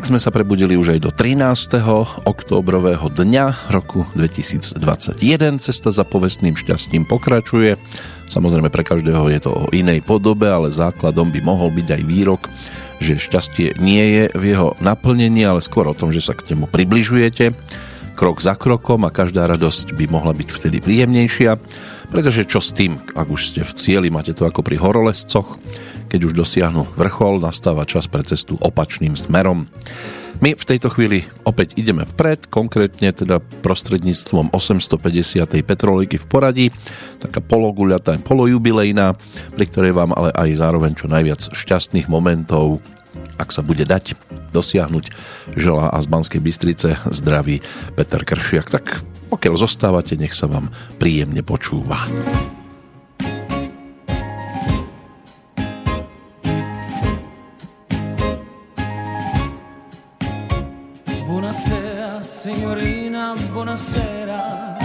tak sme sa prebudili už aj do 13. októbrového dňa roku 2021. Cesta za povestným šťastím pokračuje. Samozrejme pre každého je to o inej podobe, ale základom by mohol byť aj výrok, že šťastie nie je v jeho naplnení, ale skôr o tom, že sa k nemu približujete krok za krokom a každá radosť by mohla byť vtedy príjemnejšia, pretože čo s tým, ak už ste v cieli, máte to ako pri horolescoch, keď už dosiahnu vrchol, nastáva čas pre cestu opačným smerom. My v tejto chvíli opäť ideme vpred, konkrétne teda prostredníctvom 850. Petroliky v poradí, taká pologuľatá, polojubilejná, pri ktorej vám ale aj zároveň čo najviac šťastných momentov, ak sa bude dať dosiahnuť, želá a z Banskej Bystrice zdraví Peter Kršiak. Tak pokiaľ zostávate, nech sa vám príjemne počúva. signorina, buonasera.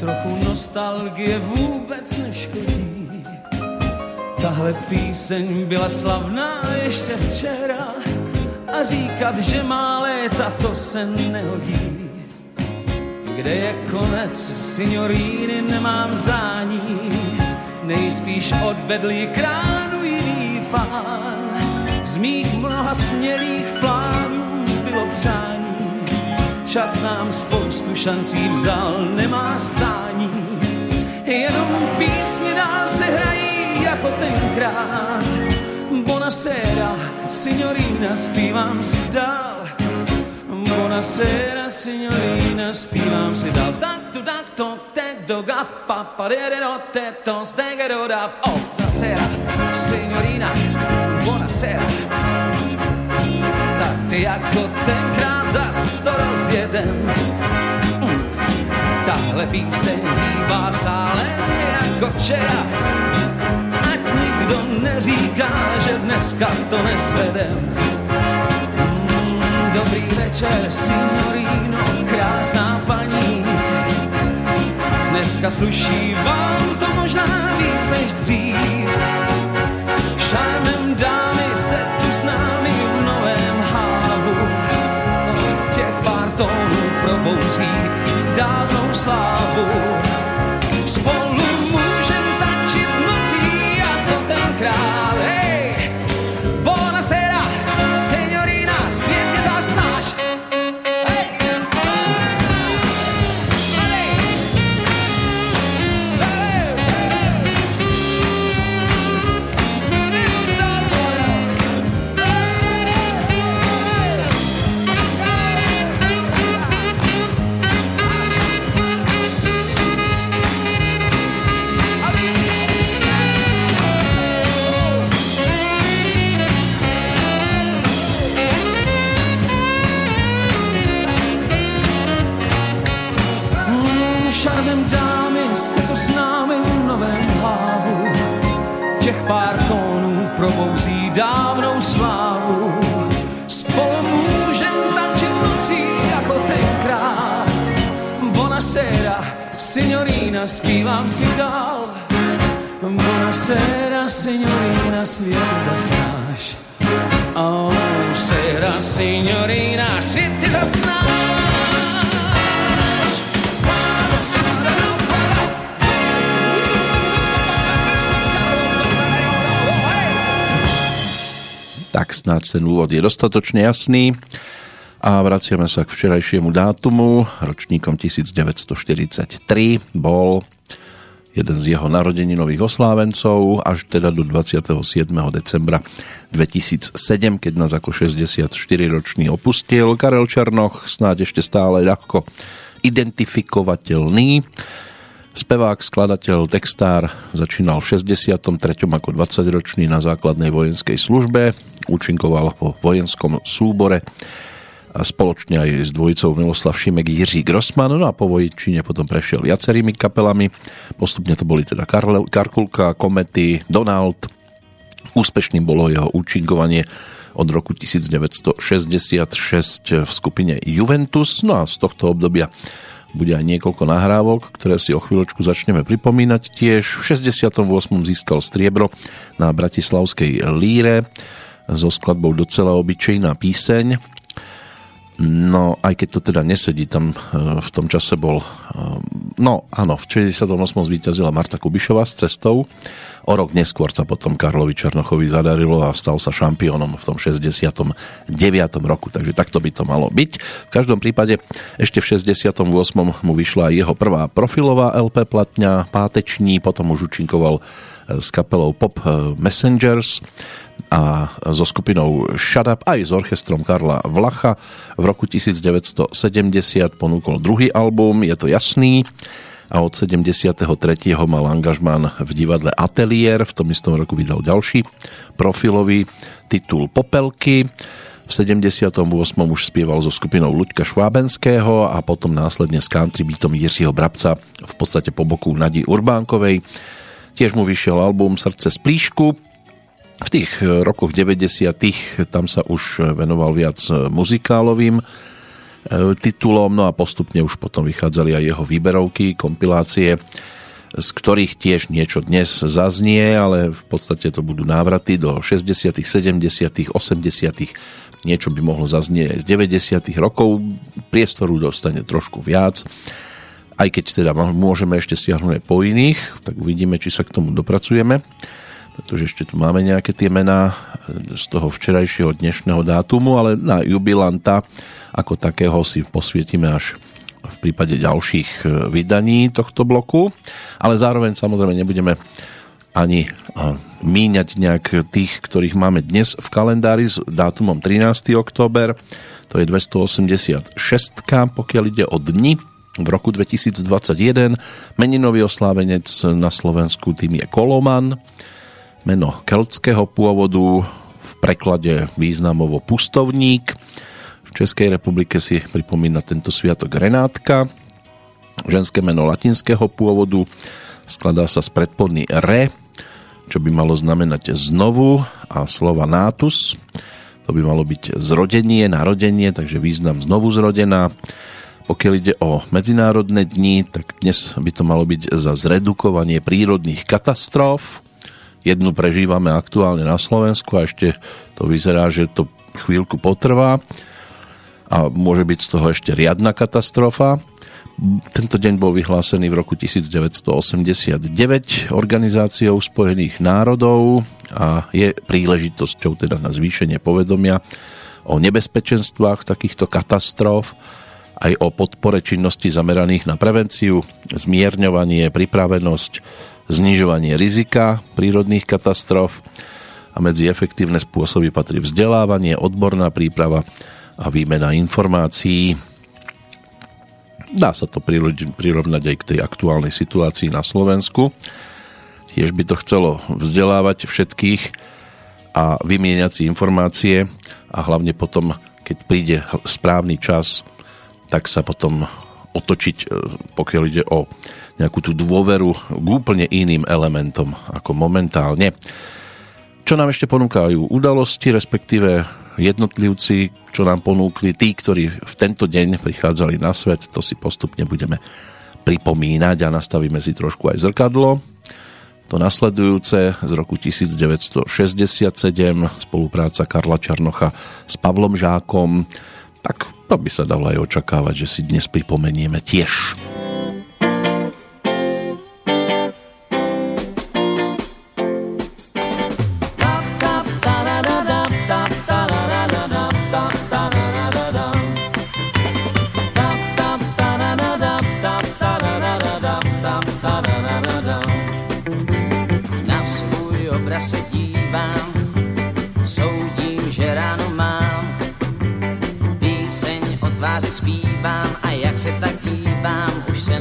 Trochu nostalgie vůbec neškodí. Tahle píseň byla slavná ještě včera a říkat, že má léta, to se nehodí. Kde je konec, signoríny, nemám zdání, nejspíš odvedl kránu jiný pán. Z mých mnoha smělých plánů zbylo přání, Čas nám spoustu šancí vzal, nemá stání. Jenom písně nás se hrají jako tenkrát. Bonasera, signorina, zpívám si dál. Bonasera, signorina, zpívám si dál. Tak tu, tak to, te do ga, pa, pa, de, de, do, te, to, stege, do, da. Oh, buonasera, signorina, buonasera. Tak ty jako tenkrát zas to rozjedem. Tahle píseň hýbá v sále jako včera. Nikdo neříká, že dneska to nesvedem. Dobrý večer, signorino, krásná paní. Dneska sluší vám to možná víc než dřív. Šármem dámy jste tu s námi v novém hávu tónu probouzí dávnou slávu. Spolu můžem tančit nocí jako tenkrát. Bonasera, signorina, zpívám si dál. Bonasera, signorina, svět zasnáš. Oh, sera, signorina, svět zasnáš. Tak snáď ten úvod je dostatočne jasný a vraciame sa k včerajšiemu dátumu. Ročníkom 1943 bol jeden z jeho narodeninových oslávencov až teda do 27. decembra 2007, keď nás ako 64-ročný opustil. Karel Černoch snáď ešte stále ľahko identifikovateľný Spevák, skladateľ, textár začínal v 63. ako 20-ročný na základnej vojenskej službe, účinkoval vo vojenskom súbore a spoločne aj s dvojicou Miloslav Šimek Jiří Grossman, no a po vojčine potom prešiel viacerými kapelami, postupne to boli teda Karkulka, Komety, Donald, úspešným bolo jeho účinkovanie od roku 1966 v skupine Juventus, no a z tohto obdobia bude aj niekoľko nahrávok, ktoré si o chvíľočku začneme pripomínať. Tiež v 68. získal striebro na Bratislavskej líre so skladbou docela obyčejná píseň. No, aj keď to teda nesedí, tam v tom čase bol... No, áno, v 68. zvíťazila Marta Kubišová s cestou O rok neskôr sa potom Karlovi Černochovi zadarilo a stal sa šampiónom v tom 69. roku, takže takto by to malo byť. V každom prípade ešte v 68. mu vyšla jeho prvá profilová LP platňa Páteční, potom už účinkoval s kapelou Pop Messengers a so skupinou Shut Up aj s orchestrom Karla Vlacha. V roku 1970 ponúkol druhý album, je to jasný a od 73. mal angažmán v divadle Atelier, v tom istom roku vydal ďalší profilový titul Popelky. V 78. už spieval so skupinou Luďka Švábenského a potom následne s country beatom Jiřího Brabca v podstate po boku Nadi Urbánkovej. Tiež mu vyšiel album Srdce z plíšku. V tých rokoch 90. tam sa už venoval viac muzikálovým E, titulom, no a postupne už potom vychádzali aj jeho výberovky, kompilácie, z ktorých tiež niečo dnes zaznie, ale v podstate to budú návraty do 60., 70., 80. Niečo by mohlo zaznieť aj z 90. rokov, priestoru dostane trošku viac, aj keď teda môžeme ešte stiahnuť po iných, tak uvidíme, či sa k tomu dopracujeme pretože ešte tu máme nejaké tie mená z toho včerajšieho dnešného dátumu, ale na jubilanta ako takého si posvietime až v prípade ďalších e, vydaní tohto bloku, ale zároveň samozrejme nebudeme ani e, míňať nejak tých, ktorých máme dnes v kalendári s dátumom 13. október, to je 286, pokiaľ ide o dni v roku 2021. Meninový oslávenec na Slovensku tým je Koloman, meno keltského pôvodu, v preklade významovo pustovník, v Českej republike si pripomína tento sviatok Renátka. Ženské meno latinského pôvodu skladá sa z predpodný re, čo by malo znamenať znovu a slova natus. To by malo byť zrodenie, narodenie, takže význam znovu zrodená. Pokiaľ ide o medzinárodné dni, tak dnes by to malo byť za zredukovanie prírodných katastrof. Jednu prežívame aktuálne na Slovensku a ešte to vyzerá, že to chvíľku potrvá a môže byť z toho ešte riadna katastrofa. Tento deň bol vyhlásený v roku 1989 Organizáciou spojených národov a je príležitosťou teda na zvýšenie povedomia o nebezpečenstvách takýchto katastrof, aj o podpore činnosti zameraných na prevenciu, zmierňovanie, pripravenosť, znižovanie rizika prírodných katastrof a medzi efektívne spôsoby patrí vzdelávanie, odborná príprava, a výmena informácií. Dá sa to prirovnať aj k tej aktuálnej situácii na Slovensku. Tiež by to chcelo vzdelávať všetkých a vymieňať si informácie a hlavne potom, keď príde správny čas, tak sa potom otočiť, e, pokiaľ ide o nejakú tú dôveru k úplne iným elementom ako momentálne. Čo nám ešte ponúkajú udalosti, respektíve jednotlivci, čo nám ponúkli, tí, ktorí v tento deň prichádzali na svet, to si postupne budeme pripomínať a nastavíme si trošku aj zrkadlo. To nasledujúce z roku 1967, spolupráca Karla Čarnocha s Pavlom Žákom, tak to by sa dalo aj očakávať, že si dnes pripomenieme tiež.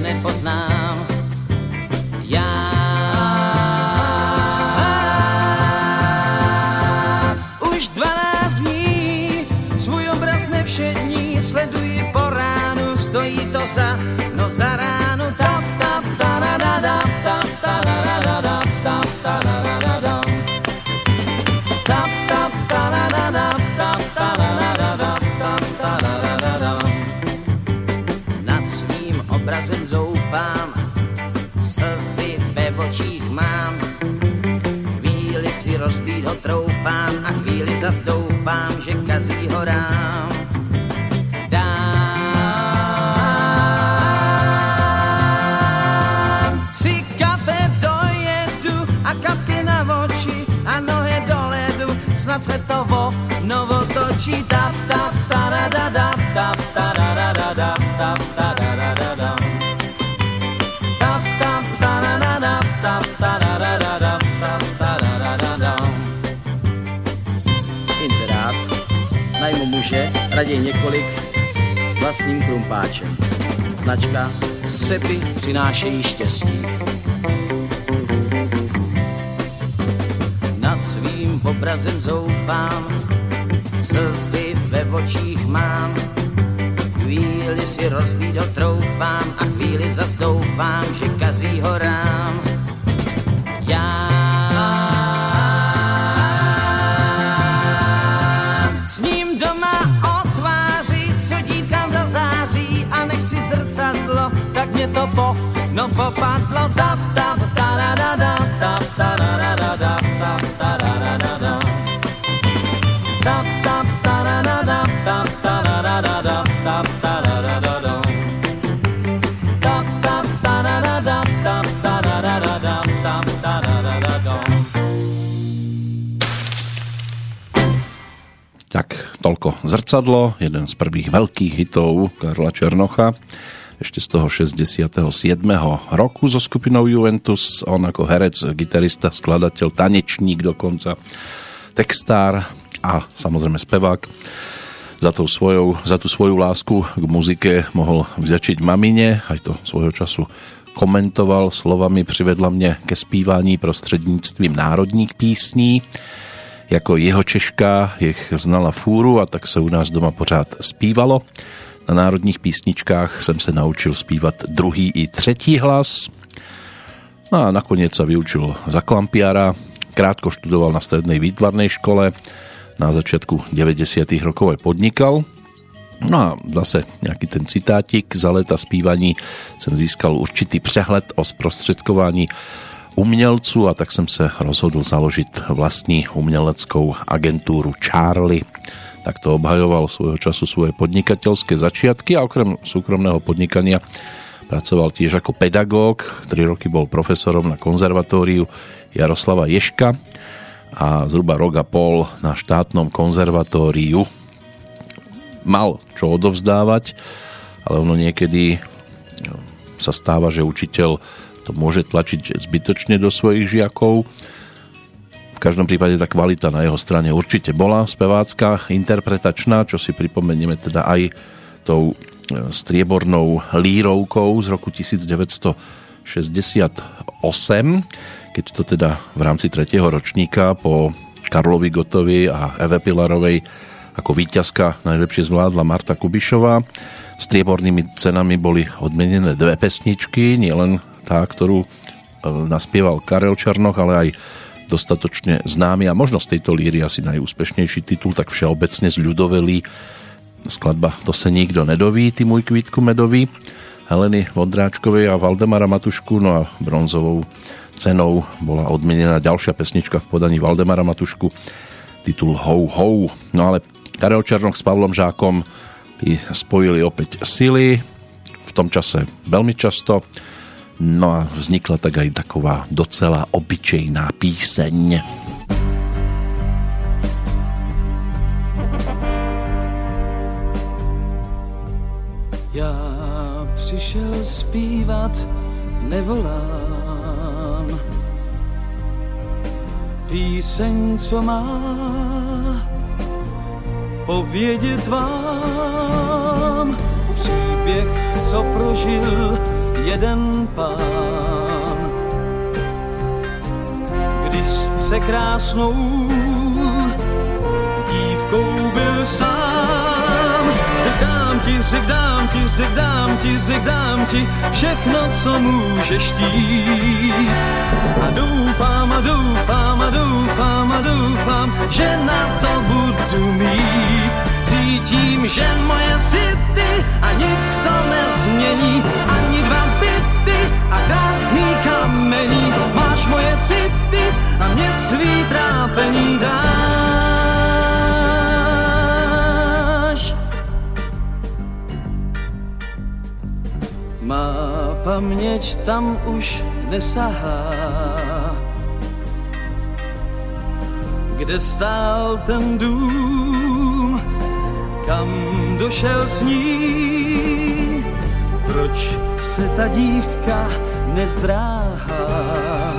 Rozbíjať troufám a chvíli zas doufám, že kazí ho rám. Dám si kafe dojedu a kapky na oči a nohy do ledu, snad se to vo novo točí. Tap, tap, tarada, raději několik vlastním krumpáčem. Značka Střepy přinášejí štěstí. Nad svým obrazem zoufám, slzy ve očích mám. Chvíli si rozlít ho troufám a chvíli zas doufám, že kazí ho rám. No. Tak, toľko Zrcadlo, jeden z prvých veľkých hitov Karla Černocha, ešte z toho 67. roku so skupinou Juventus, on ako herec, gitarista, skladateľ, tanečník dokonca, textár a samozrejme spevák. Za, tou svojou, za tú svoju lásku k muzike mohol vďačiť mamine, aj to svojho času komentoval slovami privedla mne ke zpívání prostřednictvím národních písní jako jeho Češka jich znala fúru a tak se u nás doma pořád zpívalo. Na národních písničkách jsem se naučil zpívat druhý i třetí hlas. No a nakoniec sa vyučil za klampiara, krátko študoval na strednej výtvarnej škole, na začiatku 90. rokov aj podnikal. No a zase nejaký ten citátik za leta zpívaní jsem získal určitý přehled o sprostředkování umělců a tak jsem se rozhodl založit vlastní uměleckou agentúru Charlie. Tak to obhajoval svojho času svoje podnikateľské začiatky a okrem súkromného podnikania pracoval tiež ako pedagóg. 3 roky bol profesorom na konzervatóriu Jaroslava Ješka a zhruba rok a pol na štátnom konzervatóriu mal čo odovzdávať, ale ono niekedy sa stáva, že učiteľ to môže tlačiť zbytočne do svojich žiakov. V každom prípade tá kvalita na jeho strane určite bola spevácka, interpretačná, čo si pripomenieme teda aj tou striebornou lírovkou z roku 1968, keď to teda v rámci tretieho ročníka po Karlovi Gotovi a Eve Pilarovej ako víťazka najlepšie zvládla Marta Kubišová. Striebornými cenami boli odmenené dve pesničky, nielen tá, ktorú e, naspieval Karel Černoch, ale aj dostatočne známy a možno z tejto líry asi najúspešnejší titul, tak všeobecne z ľudovelí. Skladba To se nikto nedoví, ty môj kvítku medový. Heleny Vondráčkovej a Valdemara Matušku, no a bronzovou cenou bola odmenená ďalšia pesnička v podaní Valdemara Matušku, titul Ho Ho. No ale Karel Černoch s Pavlom Žákom spojili opäť sily, v tom čase veľmi často, no a vznikla tak aj taková docela obyčejná píseň. Já přišel zpívat, nevolám. Píseň, co má povědět vám. Příběh, co prožil jeden pán. Když s překrásnou dívkou byl sám. Řek dám ti, řek dám ti, řek dám ti, řek dám ti všechno, co můžeš chtít. A doufám, a doufám, a doufám, a doufám, že na to budu mít. Cítím, že moje si ty a nic to nezmění, ani dva byty a drahný kamení. Máš moje city a mě svý trápení dáš. Má paměť tam už nesahá, kde stál ten dům, kam došel s ní, proč se ta dívka nezdráhá.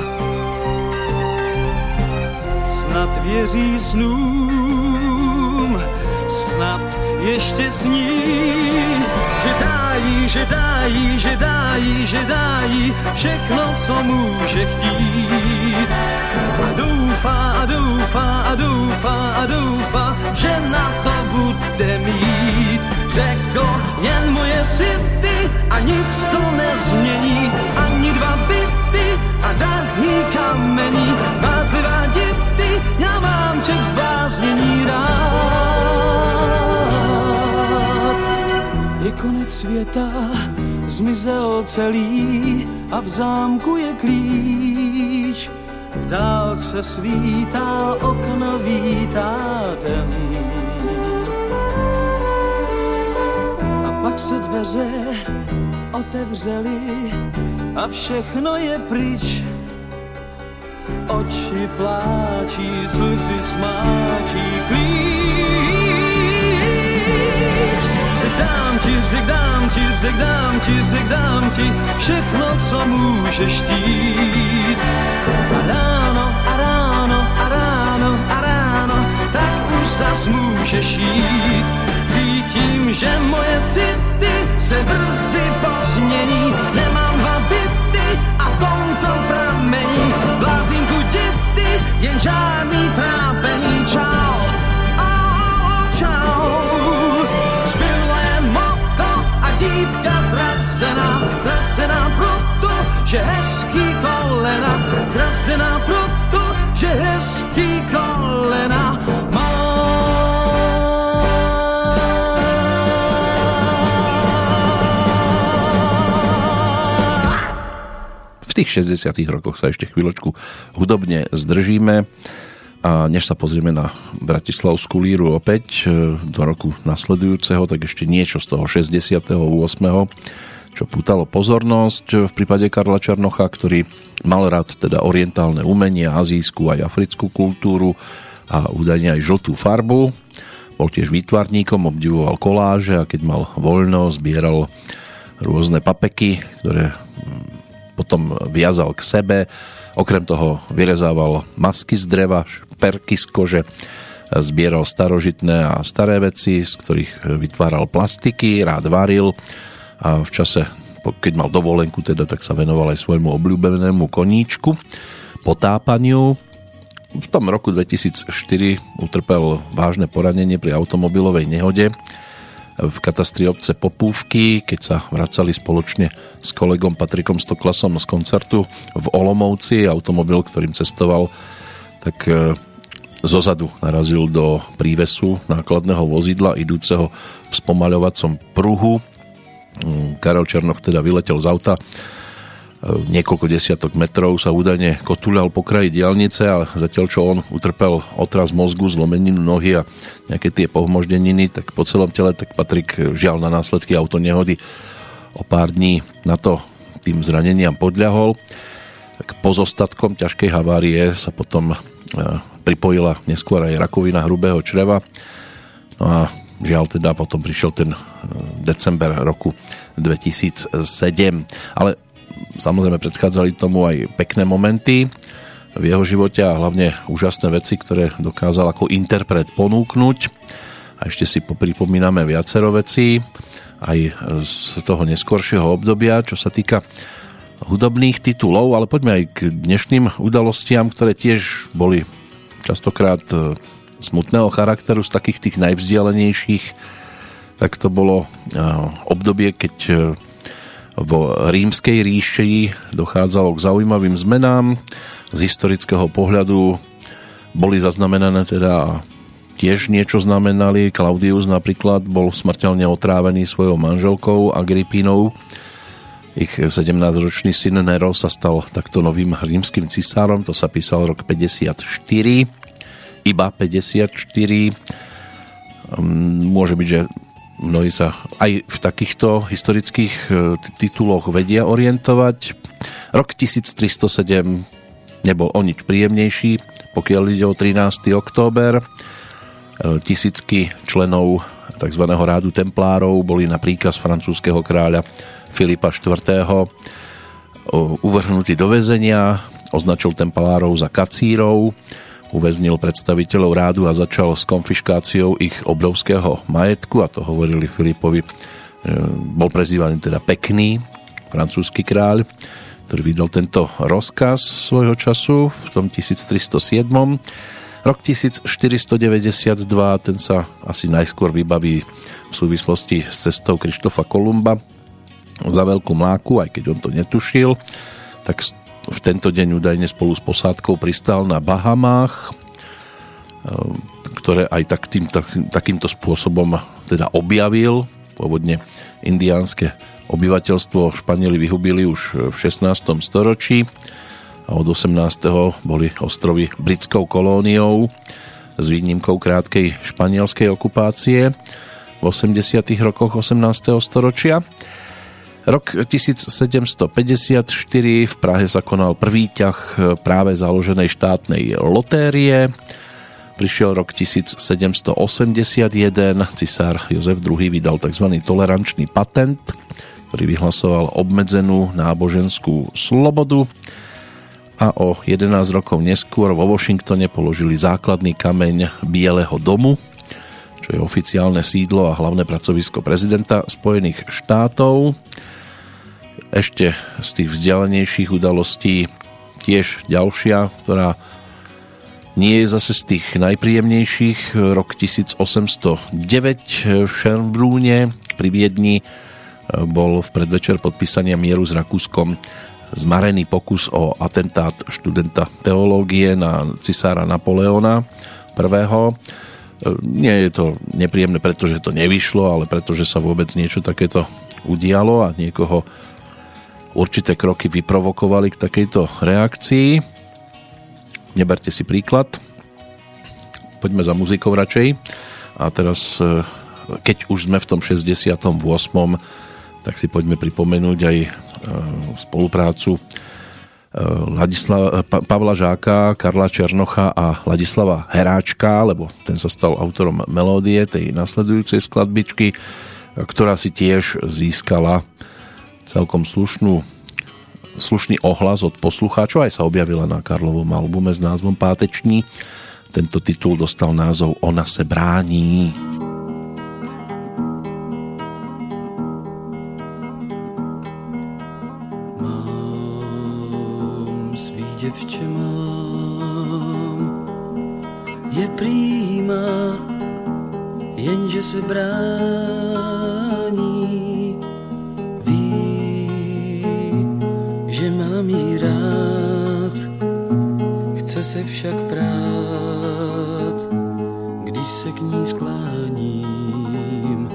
Snad věří snům, snad ještě sní, že dájí, že dájí, že dájí, že dájí všechno, co může chtít. A doufá, a doufá, a doufá, a doufá, že na to bude mít. Řekl jen moje city a nic to nezmění, ani dva byty a drahý kamení. Vázlivá děty, já mám ček zbláznění rád. Je konec světa, zmizel celý a v zámku je klíč. Dálce svítá okno vítátem. A pak se dveře otevřely a všechno je pryč. Oči pláčí, slzy smáčí, klíč. Dám ti, řek dám ti, řek dám ti, řek dám ti všechno, co můžeš chtít. A ráno, zas můžeš jít. Cítím, že moje city se brzy pozmění. Nemám dva byty a tomto pramení. Blázím tu děty, jen žádný trápení. Čau. Zbylo jen moto a dívka zrazená, zrazená proto, že hezký kolena, zrazená proto, že hezký kolena V tých 60 rokoch sa ešte chvíľočku hudobne zdržíme a než sa pozrieme na Bratislavskú líru opäť e, do roku nasledujúceho, tak ešte niečo z toho 68. čo pútalo pozornosť v prípade Karla Černocha, ktorý mal rád teda orientálne umenie, azijskú aj africkú kultúru a údajne aj žltú farbu. Bol tiež výtvarníkom, obdivoval koláže a keď mal voľno, zbieral rôzne papeky, ktoré potom viazal k sebe. Okrem toho vyrezával masky z dreva, šperky z kože, zbieral starožitné a staré veci, z ktorých vytváral plastiky, rád varil a v čase, keď mal dovolenku, teda, tak sa venoval aj svojmu obľúbenému koníčku, potápaniu. V tom roku 2004 utrpel vážne poranenie pri automobilovej nehode v katastri obce Popúvky, keď sa vracali spoločne s kolegom Patrikom Stoklasom z koncertu v Olomovci. Automobil, ktorým cestoval, tak e, zozadu narazil do prívesu nákladného vozidla idúceho v spomaľovacom pruhu. Mm, Karel Černoch teda vyletel z auta niekoľko desiatok metrov sa údajne kotúľal po kraji diálnice a zatiaľ čo on utrpel otraz mozgu, zlomeninu nohy a nejaké tie pohmoždeniny, tak po celom tele, tak Patrik žial na následky autonehody o pár dní na to tým zraneniam podľahol. Tak pozostatkom ťažkej havárie sa potom e, pripojila neskôr aj rakovina hrubého čreva. No a žiaľ teda potom prišiel ten e, december roku 2007. Ale samozrejme predchádzali tomu aj pekné momenty v jeho živote a hlavne úžasné veci, ktoré dokázal ako interpret ponúknuť. A ešte si popripomíname viacero vecí aj z toho neskoršieho obdobia, čo sa týka hudobných titulov, ale poďme aj k dnešným udalostiam, ktoré tiež boli častokrát e, smutného charakteru z takých tých najvzdialenejších tak to bolo e, obdobie, keď e, vo rímskej ríši dochádzalo k zaujímavým zmenám. Z historického pohľadu boli zaznamenané teda tiež niečo znamenali. Claudius napríklad bol smrteľne otrávený svojou manželkou Agrippínou Ich 17-ročný syn Nero sa stal takto novým rímským cisárom, to sa písal rok 54, iba 54. Hm, môže byť, že mnohí sa aj v takýchto historických e, tituloch vedia orientovať. Rok 1307 nebol o nič príjemnejší, pokiaľ ide o 13. október. E, tisícky členov tzv. rádu templárov boli na príkaz francúzského kráľa Filipa IV. uvrhnutí do väzenia, označil templárov za kacírov, uväznil predstaviteľov rádu a začal s konfiškáciou ich obrovského majetku a to hovorili Filipovi. E, bol prezývaný teda pekný francúzsky kráľ, ktorý vydal tento rozkaz svojho času v tom 1307. Rok 1492, ten sa asi najskôr vybaví v súvislosti s cestou Krištofa Kolumba za veľkú mláku, aj keď on to netušil, tak v tento deň údajne spolu s posádkou pristal na Bahamách, ehm, ktoré aj tak tým, tak, takýmto spôsobom teda objavil. Pôvodne indiánske obyvateľstvo Španieli vyhubili už v 16. storočí a od 18. boli ostrovy britskou kolóniou s výnimkou krátkej španielskej okupácie v 80. rokoch 18. storočia. Rok 1754 v Prahe sa konal prvý ťah práve založenej štátnej lotérie. Prišiel rok 1781, cisár Jozef II vydal tzv. tolerančný patent, ktorý vyhlasoval obmedzenú náboženskú slobodu a o 11 rokov neskôr vo Washingtone položili základný kameň Bieleho domu, čo je oficiálne sídlo a hlavné pracovisko prezidenta Spojených štátov. Ešte z tých vzdialenejších udalostí tiež ďalšia, ktorá nie je zase z tých najpríjemnejších. Rok 1809 v Schönbrúne pri Viedni bol v predvečer podpísania mieru s Rakúskom zmarený pokus o atentát študenta teológie na cisára Napoleona I. Nie je to nepríjemné, pretože to nevyšlo, ale pretože sa vôbec niečo takéto udialo a niekoho určité kroky vyprovokovali k takejto reakcii. Neberte si príklad. Poďme za muzikou radšej. A teraz, e, keď už sme v tom 68. tak si poďme pripomenúť aj e, spoluprácu Ladislav, Pavla Žáka, Karla Černocha a Ladislava Heráčka, lebo ten sa stal autorom melódie tej nasledujúcej skladbičky, ktorá si tiež získala celkom slušnú slušný ohlas od poslucháčov, aj sa objavila na Karlovom albume s názvom Páteční. Tento titul dostal názov Ona se brání. děvče mám, je prýma, jenže se brání. Mám jí rád, chce se však prát, když se k ní skláním.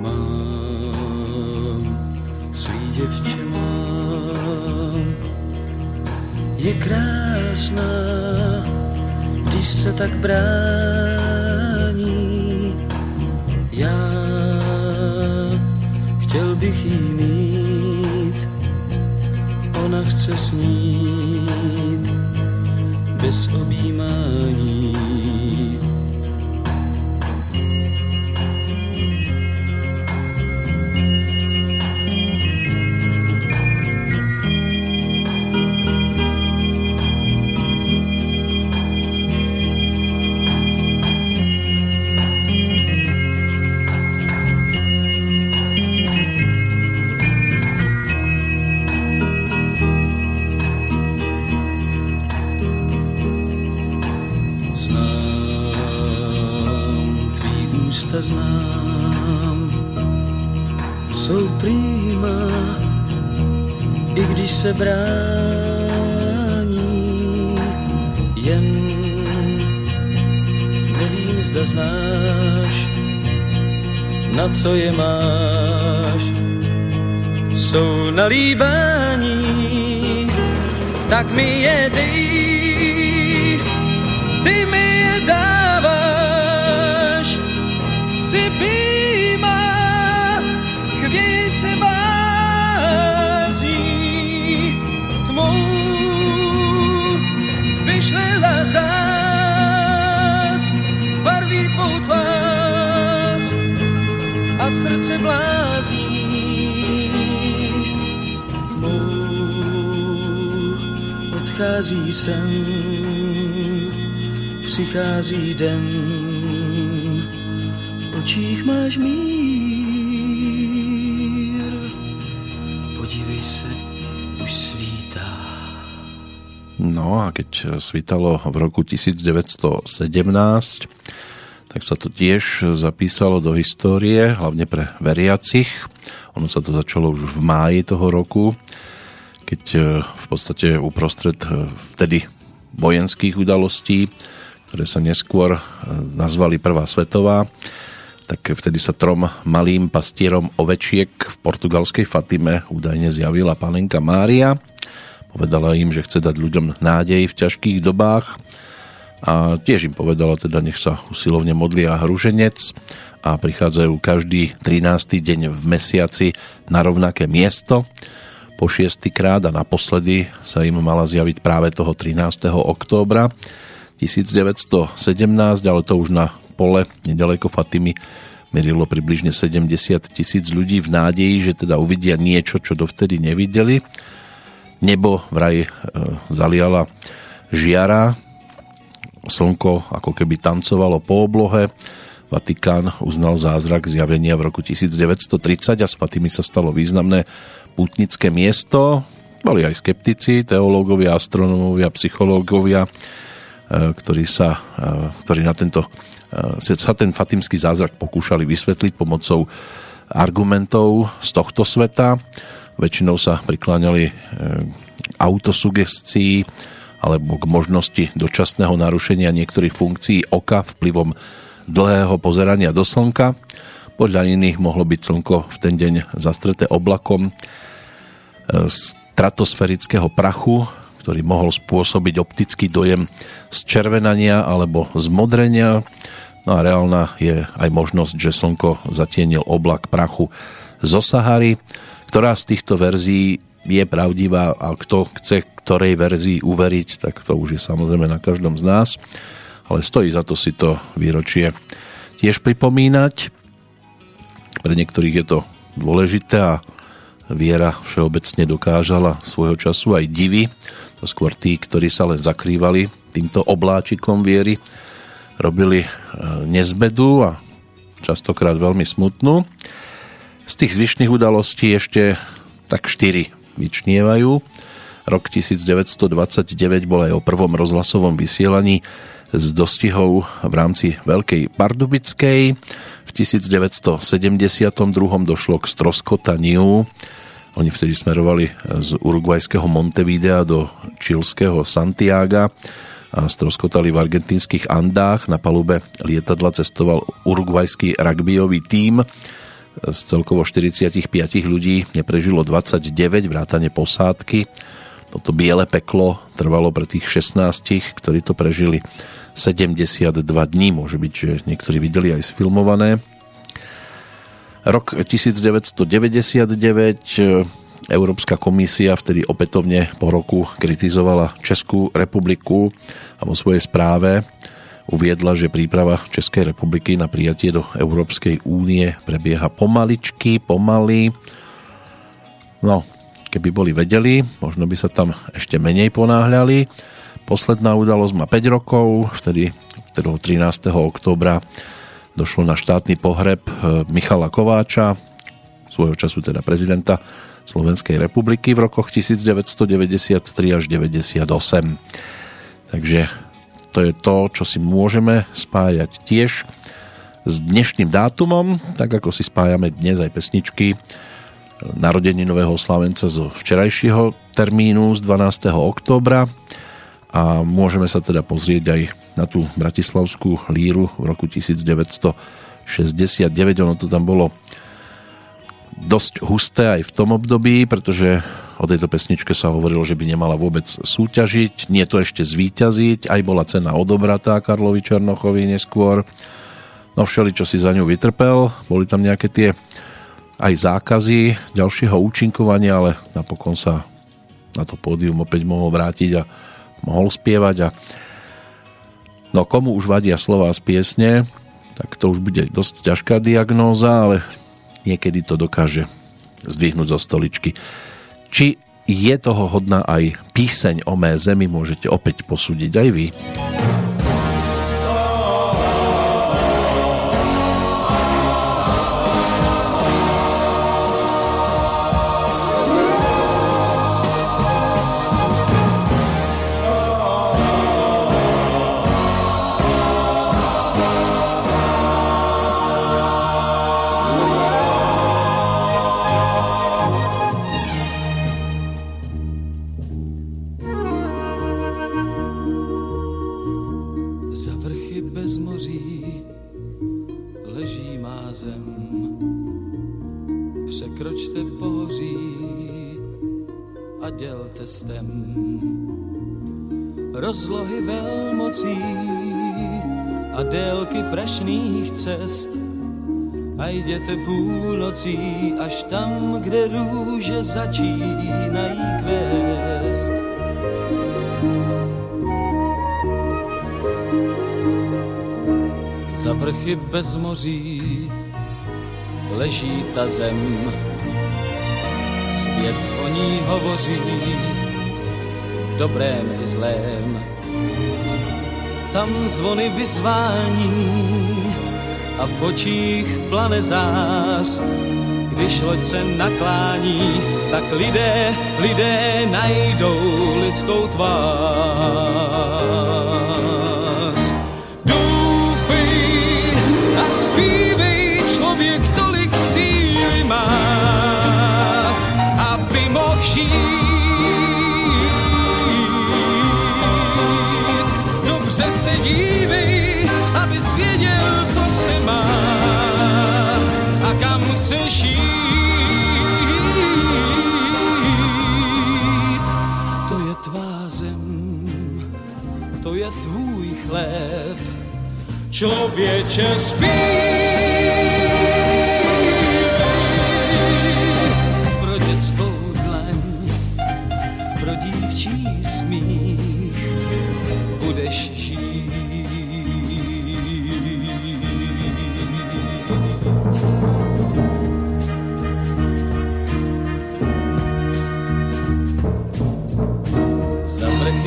Mám svý děvče je krásná, když se tak brání. Já chtěl bych jí mít, ona chce snít bez objímání. Se brání, jen nevím, zda znáš, na co je máš, jsou na líbání, tak mi je dej, odchází sen, přichází den, v očích máš mír. Podívej se, už svítá. No a keď svítalo v roku 1917, tak sa to tiež zapísalo do histórie, hlavne pre veriacich. Ono sa to začalo už v máji toho roku, keď e, v podstate uprostred e, vtedy vojenských udalostí, ktoré sa neskôr e, nazvali Prvá svetová, tak vtedy sa trom malým pastierom ovečiek v portugalskej Fatime údajne zjavila panenka Mária. Povedala im, že chce dať ľuďom nádej v ťažkých dobách a tiež im povedala teda, nech sa usilovne modlia hruženec a prichádzajú každý 13. deň v mesiaci na rovnaké miesto. Po šiestýkrát a naposledy sa im mala zjaviť práve toho 13. októbra 1917, ale to už na pole nedaleko Fatimy merilo približne 70 tisíc ľudí v nádeji, že teda uvidia niečo, čo dovtedy nevideli. Nebo vraj e, zaliala žiara, slnko ako keby tancovalo po oblohe. Vatikán uznal zázrak zjavenia v roku 1930 a s Fatimy sa stalo významné pútnické miesto. Boli aj skeptici, teológovia, astronómovia, psychológovia, e, ktorí, sa, e, ktorí na tento e, sa ten fatimský zázrak pokúšali vysvetliť pomocou argumentov z tohto sveta. Väčšinou sa prikláňali autosugestii alebo k možnosti dočasného narušenia niektorých funkcií oka vplyvom dlhého pozerania do slnka. Podľa iných mohlo byť slnko v ten deň zastreté oblakom e, stratosferického prachu, ktorý mohol spôsobiť optický dojem z červenania alebo zmodrenia. No a reálna je aj možnosť, že slnko zatienil oblak prachu zo Sahary, ktorá z týchto verzií je pravdivá a kto chce ktorej verzii uveriť, tak to už je samozrejme na každom z nás. Ale stojí za to si to výročie tiež pripomínať. Pre niektorých je to dôležité a viera všeobecne dokážala svojho času aj divy. To skôr tí, ktorí sa len zakrývali týmto obláčikom viery, robili e, nezbedu a častokrát veľmi smutnú. Z tých zvyšných udalostí ešte tak štyri vyčnievajú. Rok 1929 bol aj o prvom rozhlasovom vysielaní s dostihou v rámci Veľkej Pardubickej. V 1972 došlo k stroskotaniu. Oni vtedy smerovali z urugvajského Montevidea do čilského Santiaga a stroskotali v argentínskych Andách. Na palube lietadla cestoval urugvajský rugbyový tím z celkovo 45 ľudí neprežilo 29 vrátane posádky. Toto biele peklo trvalo pre tých 16, ktorí to prežili 72 dní. Môže byť, že niektorí videli aj sfilmované. Rok 1999 Európska komisia vtedy opätovne po roku kritizovala Českú republiku a vo svojej správe uviedla, že príprava Českej republiky na prijatie do Európskej únie prebieha pomaličky, pomaly. No, keby boli vedeli, možno by sa tam ešte menej ponáhľali. Posledná udalosť má 5 rokov, vtedy, vtedy 13. oktobra došlo na štátny pohreb eh, Michala Kováča, svojho času teda prezidenta Slovenskej republiky v rokoch 1993 až 98. Takže to je to, čo si môžeme spájať tiež s dnešným dátumom, tak ako si spájame dnes aj pesničky nového slavenca zo včerajšieho termínu z 12. októbra a môžeme sa teda pozrieť aj na tú bratislavskú líru v roku 1969. Ono to tam bolo dosť husté aj v tom období, pretože o tejto pesničke sa hovorilo, že by nemala vôbec súťažiť, nie to ešte zvíťaziť, aj bola cena odobratá Karlovi Černochovi neskôr. No všeli, čo si za ňu vytrpel, boli tam nejaké tie aj zákazy ďalšieho účinkovania, ale napokon sa na to pódium opäť mohol vrátiť a mohol spievať a no komu už vadia slova z piesne, tak to už bude dosť ťažká diagnóza, ale niekedy to dokáže zdvihnúť zo stoličky. Či je toho hodná aj píseň o mé zemi, môžete opäť posúdiť aj vy. Cest. A jděte půlnocí až tam, kde růže začínají kvést. Za vrchy bez moří leží ta zem, svět o ní hovoří dobrém i zlém. Tam zvony vyzvání a v očích plane zář. Když loď se naklání, tak lidé, lidé najdou lidskou tvář. Doufej a zpívej, člověk tolik síly má, aby mohl žít. Se dívej, aby svěděl, chceš jít. To je tvá zem, to je tvůj chléb, člověče spíš.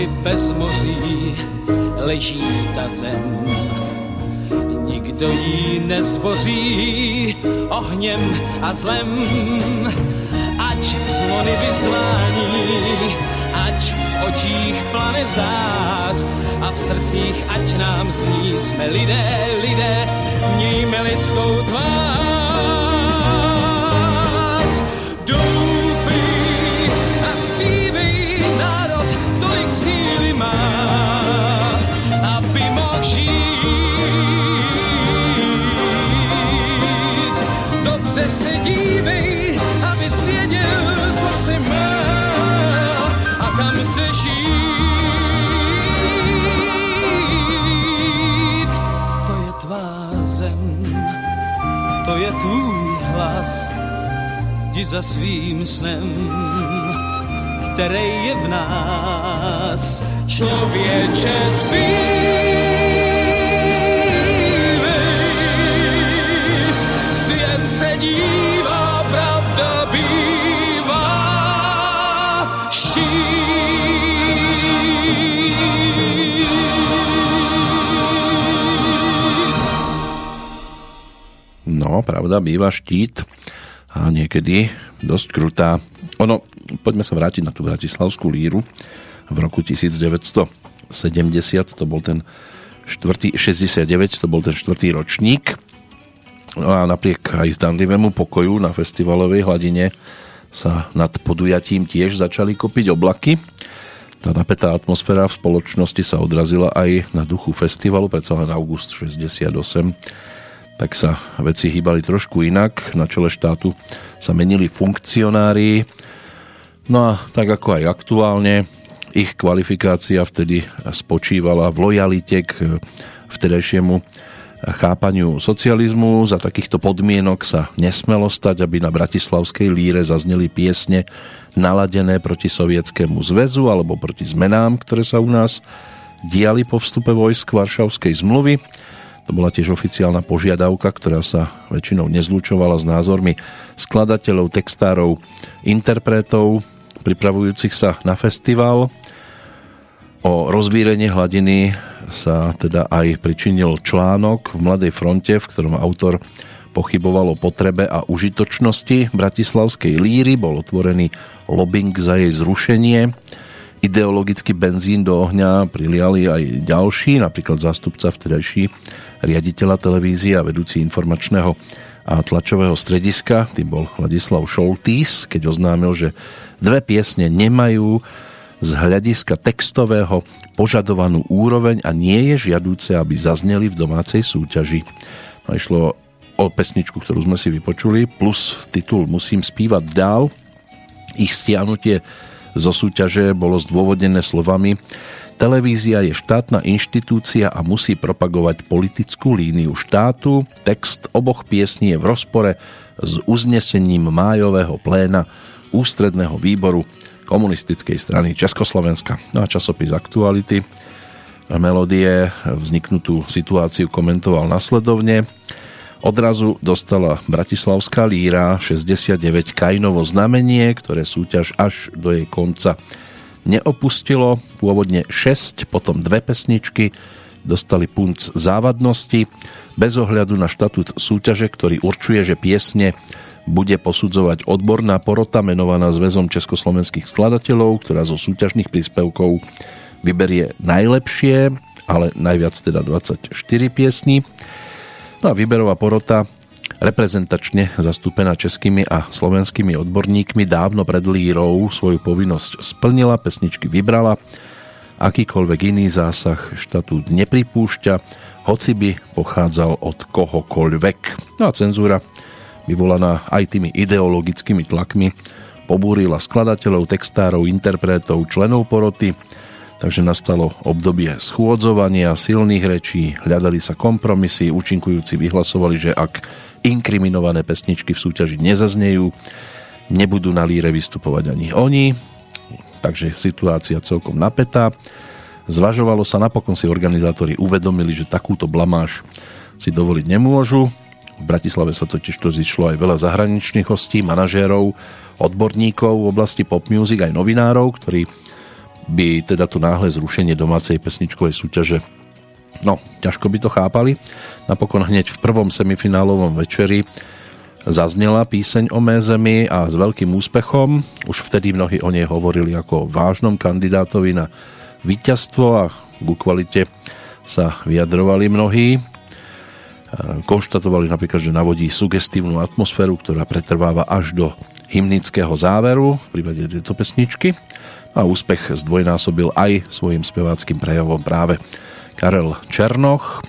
Bez moří leží ta zem. Nikdo ji nezboří ohněm a zlem, ať zvony vyzvání, ať v očích plane zář a v srdcích ať nám zní jsme lidé, lidé, mějme lidskou tvář. Jít. To je tvá zem, to je tvůj hlas, jdi za svým snem, který je v nás. Člověče zbýt. se dívá, Pravda býva štít a niekedy dosť krutá. Ono, poďme sa vrátiť na tú Bratislavskú líru. V roku 1970 to bol ten 4. 69, to bol ten štvrtý ročník No a napriek aj zdanlivému pokoju na festivalovej hladine sa nad podujatím tiež začali kopiť oblaky. Tá napätá atmosféra v spoločnosti sa odrazila aj na duchu festivalu, predsa len august 68. tak sa veci hýbali trošku inak. Na čele štátu sa menili funkcionári. No a tak ako aj aktuálne, ich kvalifikácia vtedy spočívala v lojalite k vtedajšiemu chápaniu socializmu. Za takýchto podmienok sa nesmelo stať, aby na Bratislavskej líre zazneli piesne naladené proti Sovietskému zväzu alebo proti zmenám, ktoré sa u nás diali po vstupe vojsk Varšavskej zmluvy. To bola tiež oficiálna požiadavka, ktorá sa väčšinou nezlučovala s názormi skladateľov, textárov, interpretov, pripravujúcich sa na festival. O rozvírenie hladiny sa teda aj pričinil článok v Mladej fronte, v ktorom autor pochyboval o potrebe a užitočnosti Bratislavskej líry, bol otvorený lobbying za jej zrušenie. Ideologický benzín do ohňa priliali aj ďalší, napríklad zástupca vtedajší riaditeľa televízie a vedúci informačného a tlačového strediska, tým bol Ladislav Šoltís, keď oznámil, že dve piesne nemajú z hľadiska textového požadovanú úroveň a nie je žiadúce, aby zazneli v domácej súťaži. No, išlo o pesničku, ktorú sme si vypočuli, plus titul Musím spívať dál. Ich stiahnutie zo súťaže bolo zdôvodnené slovami Televízia je štátna inštitúcia a musí propagovať politickú líniu štátu. Text oboch piesní je v rozpore s uznesením májového pléna Ústredného výboru komunistickej strany Československa. No a časopis Aktuality melódie vzniknutú situáciu komentoval nasledovne. Odrazu dostala Bratislavská líra 69 Kajnovo znamenie, ktoré súťaž až do jej konca neopustilo. Pôvodne 6, potom dve pesničky dostali punc závadnosti bez ohľadu na štatút súťaže, ktorý určuje, že piesne bude posudzovať odborná porota menovaná Zväzom československých skladateľov, ktorá zo súťažných príspevkov vyberie najlepšie, ale najviac teda 24 piesní. No a výberová porota reprezentačne zastúpená českými a slovenskými odborníkmi dávno pred lírou svoju povinnosť splnila, pesničky vybrala, akýkoľvek iný zásah štatút nepripúšťa, hoci by pochádzal od kohokoľvek. No a cenzúra vyvolaná aj tými ideologickými tlakmi, pobúrila skladateľov, textárov, interpretov, členov poroty, takže nastalo obdobie schôdzovania, silných rečí, hľadali sa kompromisy, účinkujúci vyhlasovali, že ak inkriminované pesničky v súťaži nezaznejú, nebudú na líre vystupovať ani oni, takže situácia celkom napätá. Zvažovalo sa, napokon si organizátori uvedomili, že takúto blamáž si dovoliť nemôžu, v Bratislave sa totiž to zišlo aj veľa zahraničných hostí, manažérov, odborníkov v oblasti pop music, aj novinárov, ktorí by teda to náhle zrušenie domácej pesničkovej súťaže no, ťažko by to chápali. Napokon hneď v prvom semifinálovom večeri zaznela píseň o mé zemi a s veľkým úspechom. Už vtedy mnohí o nej hovorili ako o vážnom kandidátovi na víťazstvo a ku kvalite sa vyjadrovali mnohí. Konštatovali napríklad, že navodí sugestívnu atmosféru, ktorá pretrváva až do hymnického záveru v prípade tejto pesničky a úspech zdvojnásobil aj svojim speváckým prejavom práve Karel Černoch.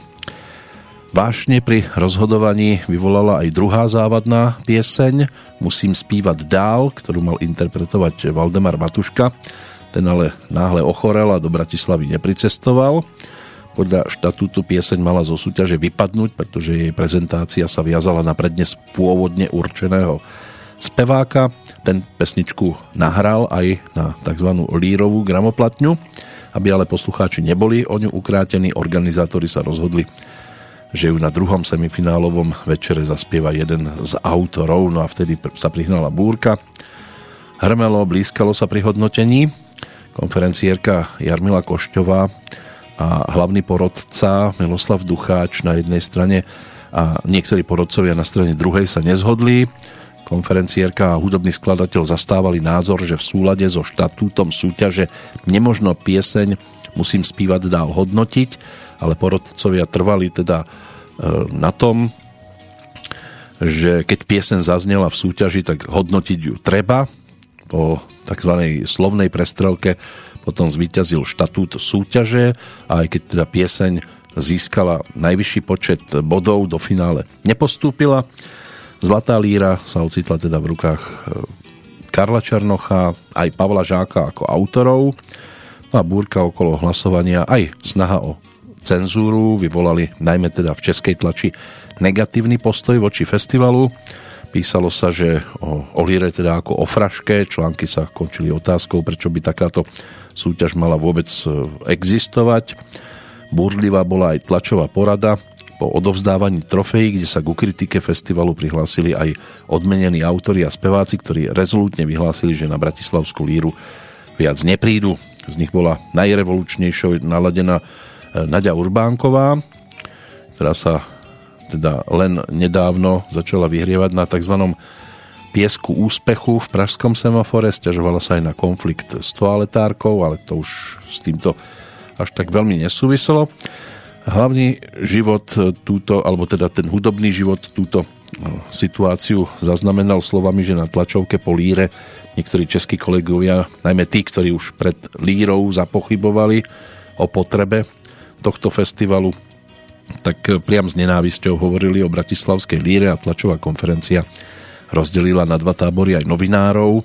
Vášne pri rozhodovaní vyvolala aj druhá závadná pieseň Musím spívať dál, ktorú mal interpretovať Valdemar Matuška. Ten ale náhle ochorel a do Bratislavy nepricestoval podľa štatútu pieseň mala zo súťaže vypadnúť, pretože jej prezentácia sa viazala na prednes pôvodne určeného speváka. Ten pesničku nahral aj na tzv. lírovú gramoplatňu. Aby ale poslucháči neboli o ňu ukrátení, organizátori sa rozhodli, že ju na druhom semifinálovom večere zaspieva jeden z autorov, no a vtedy sa prihnala búrka. Hrmelo, blízkalo sa pri hodnotení. Konferenciérka Jarmila Košťová a hlavný porodca Miloslav Ducháč na jednej strane a niektorí porodcovia na strane druhej sa nezhodli. Konferenciérka a hudobný skladateľ zastávali názor, že v súlade so štatútom súťaže nemožno pieseň musím spívať dál hodnotiť, ale porodcovia trvali teda e, na tom, že keď piesen zaznela v súťaži, tak hodnotiť ju treba. Po tzv. slovnej prestrelke potom zvíťazil štatút súťaže a aj keď teda pieseň získala najvyšší počet bodov, do finále nepostúpila. Zlatá líra sa ocitla teda v rukách e, Karla Černocha, aj Pavla Žáka ako autorov. No a búrka okolo hlasovania, aj snaha o cenzúru vyvolali najmä teda v českej tlači negatívny postoj voči festivalu. Písalo sa, že o, o líre teda ako o fraške, články sa končili otázkou, prečo by takáto súťaž mala vôbec e, existovať. Búrlivá bola aj tlačová porada po odovzdávaní trofejí, kde sa ku kritike festivalu prihlásili aj odmenení autori a speváci, ktorí rezolútne vyhlásili, že na Bratislavskú líru viac neprídu. Z nich bola najrevolučnejšou naladená e, Nadia Urbánková, ktorá sa teda len nedávno začala vyhrievať na tzv. piesku úspechu v pražskom semafore. Sťažovala sa aj na konflikt s toaletárkou, ale to už s týmto až tak veľmi nesúviselo. Hlavný život túto, alebo teda ten hudobný život túto no, situáciu zaznamenal slovami, že na tlačovke po líre niektorí českí kolegovia, najmä tí, ktorí už pred lírou zapochybovali o potrebe tohto festivalu, tak priam s nenávisťou hovorili o Bratislavskej líre a tlačová konferencia rozdelila na dva tábory aj novinárov,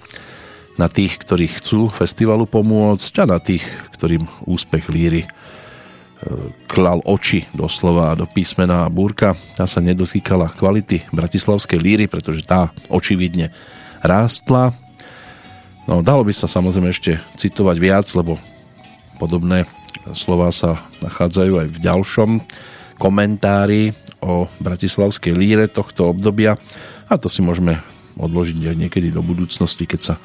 na tých, ktorí chcú festivalu pomôcť a na tých, ktorým úspech líry e, klal oči doslova do písmena a búrka. Tá sa nedotýkala kvality bratislavskej líry, pretože tá očividne rástla. No, dalo by sa samozrejme ešte citovať viac, lebo podobné slova sa nachádzajú aj v ďalšom komentári o bratislavskej líre tohto obdobia a to si môžeme odložiť aj niekedy do budúcnosti, keď sa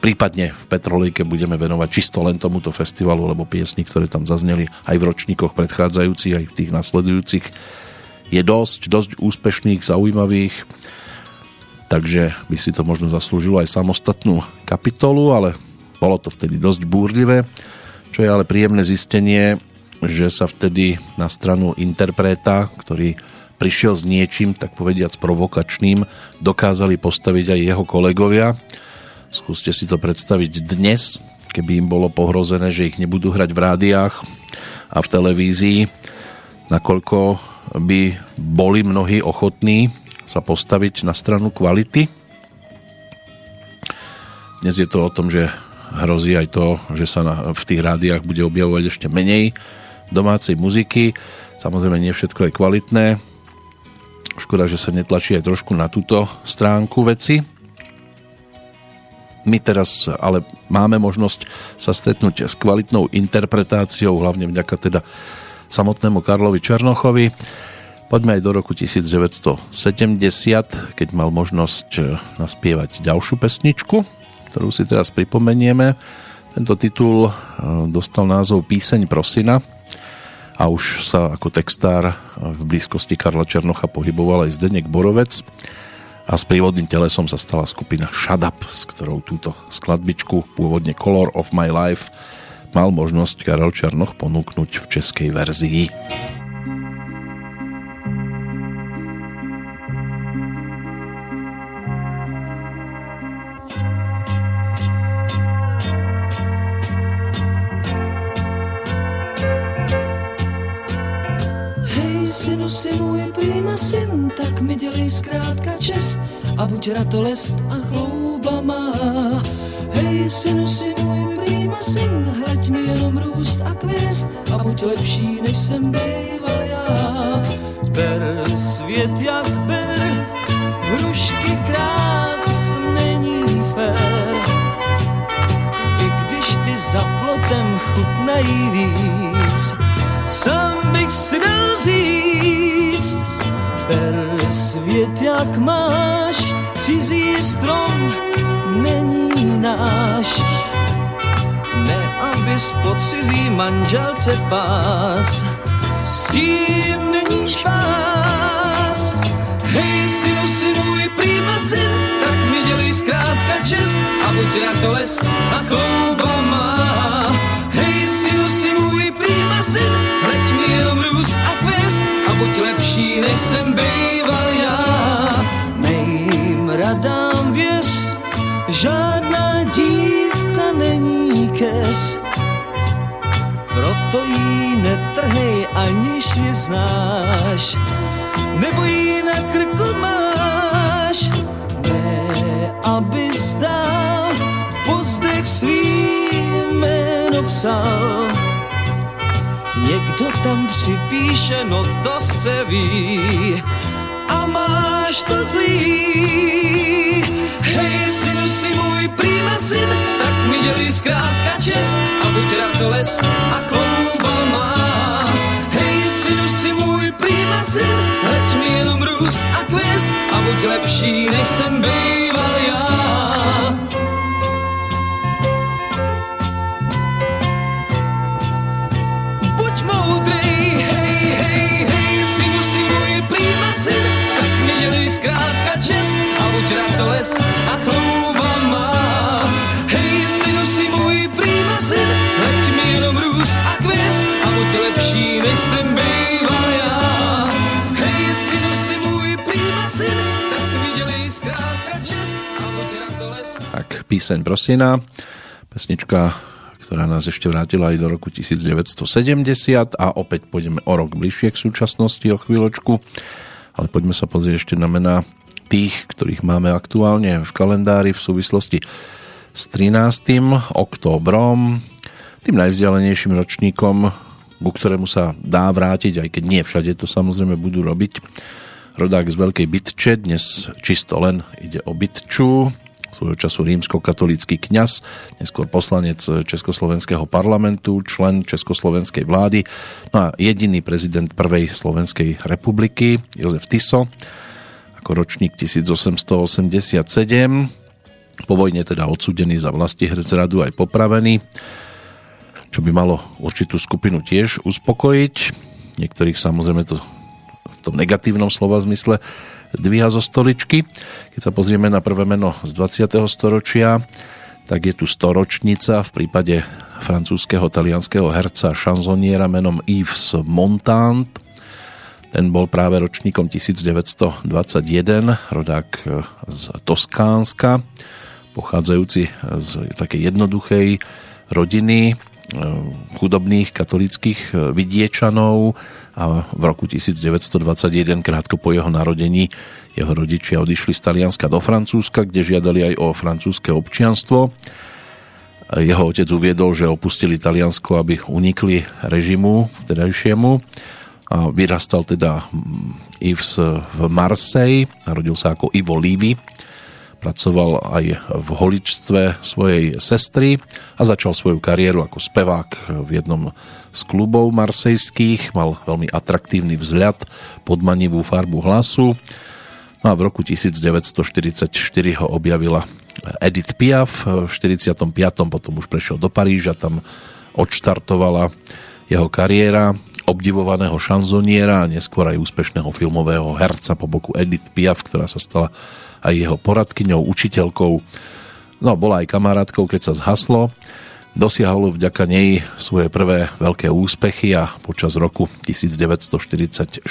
prípadne v Petrolejke budeme venovať čisto len tomuto festivalu, lebo piesni, ktoré tam zazneli aj v ročníkoch predchádzajúcich, aj v tých nasledujúcich, je dosť, dosť úspešných, zaujímavých, takže by si to možno zaslúžilo aj samostatnú kapitolu, ale bolo to vtedy dosť búrlivé, čo je ale príjemné zistenie, že sa vtedy na stranu interpreta, ktorý prišiel s niečím, tak povediac provokačným, dokázali postaviť aj jeho kolegovia. Skúste si to predstaviť dnes, keby im bolo pohrozené, že ich nebudú hrať v rádiách a v televízii, nakoľko by boli mnohí ochotní sa postaviť na stranu kvality. Dnes je to o tom, že hrozí aj to, že sa na, v tých rádiách bude objavovať ešte menej domácej muziky. Samozrejme nie všetko je kvalitné. Škoda, že sa netlačí aj trošku na túto stránku veci. My teraz ale máme možnosť sa stretnúť s kvalitnou interpretáciou, hlavne vďaka teda samotnému Karlovi Černochovi. Poďme aj do roku 1970, keď mal možnosť eh, naspievať ďalšiu pesničku, ktorú si teraz pripomenieme. Tento titul eh, dostal názov Píseň prosina a už sa ako textár v blízkosti Karla Černocha pohyboval aj Zdenek Borovec a s prívodným telesom sa stala skupina Shut Up, s ktorou túto skladbičku, pôvodne Color of My Life, mal možnosť Karel Černoch ponúknuť v českej verzii. Synu si můj prýma syn, tak mi dělej zkrátka čest a buď ratolest a chlouba má. Hej, synu si můj prýma syn, hleď mi jenom růst a kvěst a buď lepší, než jsem býval já. Ber svět jak ber, hrušky krás není fér. I když ty za plotem chutnají víc, sám bych si dal říct. Ber svět, jak máš, cizí strom není náš. Ne, abys po cizí manželce pás, s tím není špás. Hej, synu, si můj prýma syn, tak mi dělej zkrátka čest a buď ratolest a kouba má. Syn, leď mi jenom růst a kvěst a buď lepší, než jsem býval já. Mým radám věř, žádná dívka není kes. proto jí netrhej, aniž je znáš, nebo jí na krku máš. Ne, aby zdál, pozdech svý jméno psal. Někdo tam připíše, no to se ví, a máš to zlý. Hej, synu, si můj prýma syn, tak mi dělí zkrátka čest a buď radoles a chlouba má. Hej, synu, si můj prýma syn, leď mi jenom růst a kvěst a buď lepší, než jsem býval já. Radoles a chlouba má. Hej, synu, si můj prýma syn, leď mi jenom růst a kvěst a buď lepší, než jsem býval já. Hej, synu, si můj prýma syn, tak mi zkrátka čest a buď radoles Tak píseň Prosina, pesnička, ktorá nás ešte vrátila aj do roku 1970 a opäť pôjdeme o rok bližšie k súčasnosti o chvíľočku, ale poďme sa pozrieť ešte na mená tých, ktorých máme aktuálne v kalendári v súvislosti s 13. októbrom, tým najvzdialenejším ročníkom, ku ktorému sa dá vrátiť, aj keď nie všade to samozrejme budú robiť. Rodák z Veľkej Bytče, dnes čisto len ide o Bytču, svojho času rímsko-katolícky kňaz, neskôr poslanec Československého parlamentu, člen Československej vlády, no a jediný prezident prvej Slovenskej republiky, Jozef Tiso, ako ročník 1887, po vojne teda odsudený za vlasti zradu aj popravený, čo by malo určitú skupinu tiež uspokojiť. Niektorých samozrejme to v tom negatívnom slova zmysle dvíha zo stoličky. Keď sa pozrieme na prvé meno z 20. storočia, tak je tu storočnica v prípade francúzského talianského herca šanzoniera menom Yves Montand. Ten bol práve ročníkom 1921, rodák z Toskánska, pochádzajúci z takej jednoduchej rodiny chudobných katolických vidiečanov, a v roku 1921, krátko po jeho narodení, jeho rodičia odišli z Talianska do Francúzska, kde žiadali aj o francúzske občianstvo. Jeho otec uviedol, že opustili Taliansko, aby unikli režimu vtedajšiemu vyrastal teda Yves v Marseille, narodil sa ako Ivo Levy, pracoval aj v holičstve svojej sestry a začal svoju kariéru ako spevák v jednom z klubov marsejských, mal veľmi atraktívny vzhľad, podmanivú farbu hlasu. No a v roku 1944 ho objavila Edith Piaf, v 45. potom už prešiel do Paríža, tam odštartovala jeho kariéra obdivovaného šanzoniera a neskôr aj úspešného filmového herca po boku Edith Piaf, ktorá sa stala aj jeho poradkyňou, učiteľkou. No, bola aj kamarátkou, keď sa zhaslo Dosiahol vďaka nej svoje prvé veľké úspechy a počas roku 1946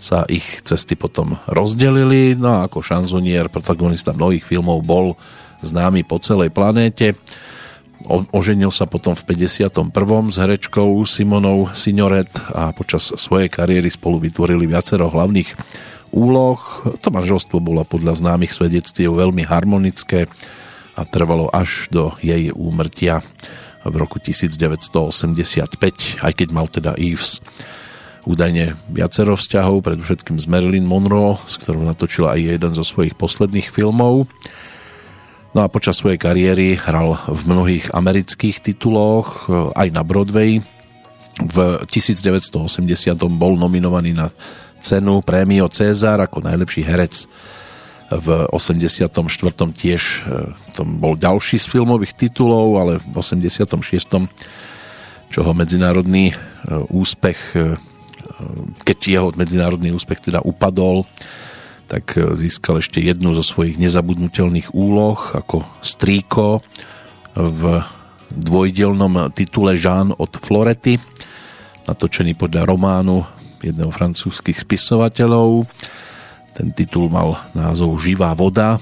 sa ich cesty potom rozdelili. No a ako šanzonier, protagonista mnohých filmov bol známy po celej planéte. Oženil sa potom v 51. s herečkou Simonou Signoret a počas svojej kariéry spolu vytvorili viacero hlavných úloh. To manželstvo bolo podľa známych svedectiev veľmi harmonické a trvalo až do jej úmrtia v roku 1985, aj keď mal teda Eves údajne viacero vzťahov, predovšetkým s Marilyn Monroe, s ktorou natočila aj jeden zo svojich posledných filmov. No a počas svojej kariéry hral v mnohých amerických tituloch, aj na Broadway. V 1980 bol nominovaný na cenu prémio César ako najlepší herec v 84. tiež e, to bol ďalší z filmových titulov, ale v 86. čo ho medzinárodný e, úspech e, keď jeho medzinárodný úspech teda upadol, tak získal ešte jednu zo svojich nezabudnutelných úloh ako strýko v dvojdielnom titule Jean od Florety, natočený podľa románu jedného francúzských spisovateľov ten titul mal názov Živá voda,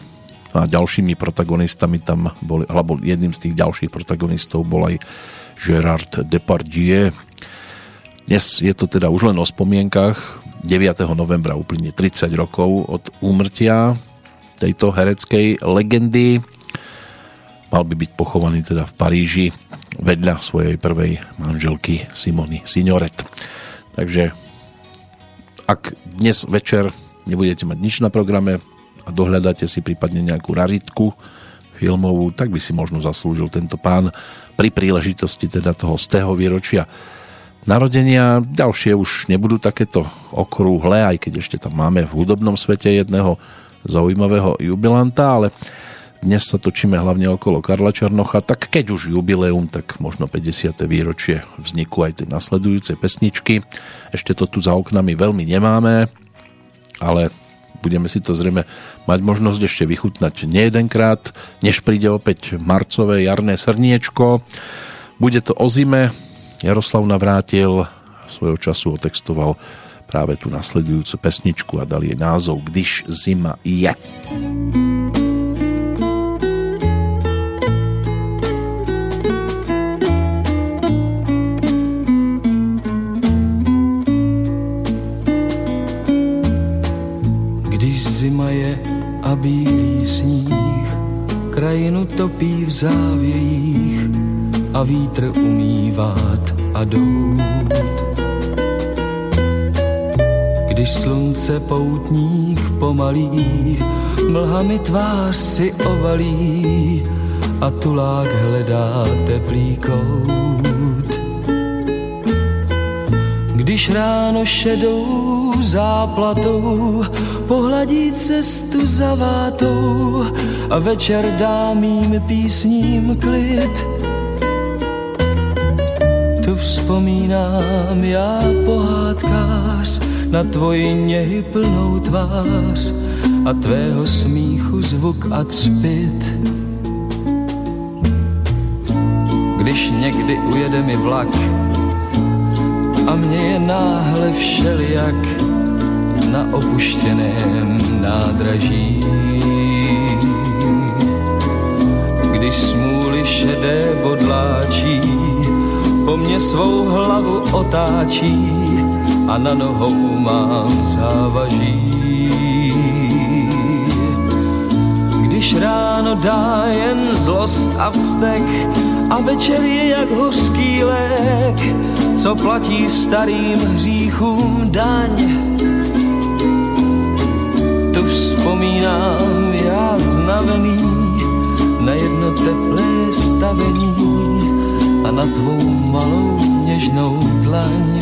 a ďalšími protagonistami tam boli, alebo jedným z tých ďalších protagonistov bol aj Gerard Depardieu. Dnes je to teda už len o spomienkach. 9. novembra uplynie 30 rokov od úmrtia tejto hereckej legendy. Mal by byť pochovaný teda v Paríži vedľa svojej prvej manželky Simony Signoret. Takže ak dnes večer nebudete mať nič na programe a dohľadáte si prípadne nejakú raritku filmovú, tak by si možno zaslúžil tento pán pri príležitosti teda toho z tého výročia narodenia. Ďalšie už nebudú takéto okrúhle, aj keď ešte tam máme v hudobnom svete jedného zaujímavého jubilanta, ale dnes sa točíme hlavne okolo Karla Černocha, tak keď už jubileum, tak možno 50. výročie vzniku aj tej nasledujúcej pesničky. Ešte to tu za oknami veľmi nemáme, ale budeme si to zrejme mať možnosť ešte vychutnať nejedenkrát, než príde opäť marcové jarné srniečko. Bude to o zime. Jaroslav Navrátil svojho času otextoval práve tú nasledujúcu pesničku a dal jej názov Když zima je. a bílý sníh krajinu topí v závějích a vítr umývát a dout. Když slunce poutních pomalí, mlhami tvář si ovalí a tulák hledá teplý kout. Když ráno šedou záplatou pohladí cestu za vátou a večer dá mým písním klid. Tu vzpomínám já pohádkář na tvoji něhy plnou tvář a tvého smíchu zvuk a třpit. Když někdy ujede mi vlak a mě je náhle všelijak, na opuštěném nádraží. Když smůly šedé bodláčí, po mně svou hlavu otáčí a na nohou mám závaží. Když ráno dá jen zlost a vztek a večer je jak hořký lék, co platí starým hříchům daň tu vzpomínám já znavený na jedno teplé stavení a na tvou malou něžnou dlaň.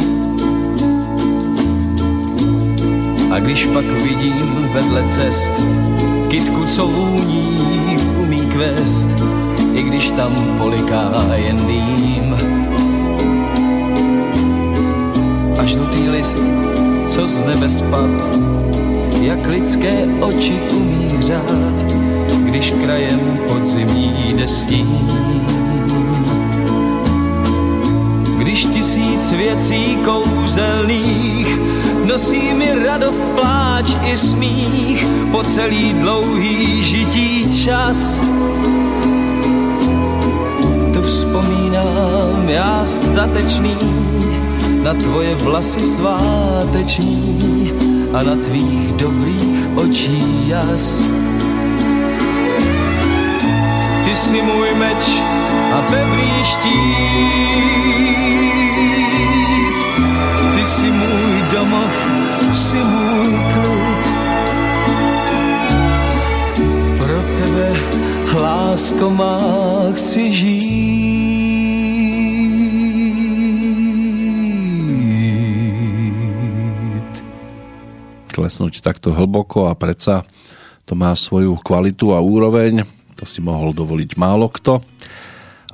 A když pak vidím vedle cest kytku, co vůní umí kvést, i když tam poliká jen dým. A žlutý list, co z nebe spad, jak lidské oči umí řád, když krajem podzimní destí. Když tisíc věcí kouzelných nosí mi radost, pláč i smích po celý dlouhý žití čas. Tu vzpomínám já statečný na tvoje vlasy sváteční a na tvých dobrých očí jas. Ty si můj meč a pevný štít. Domov, si můj klid. Pro tebe, lásko má, chci žít. klesnúť takto hlboko a predsa to má svoju kvalitu a úroveň. To si mohol dovoliť málo kto.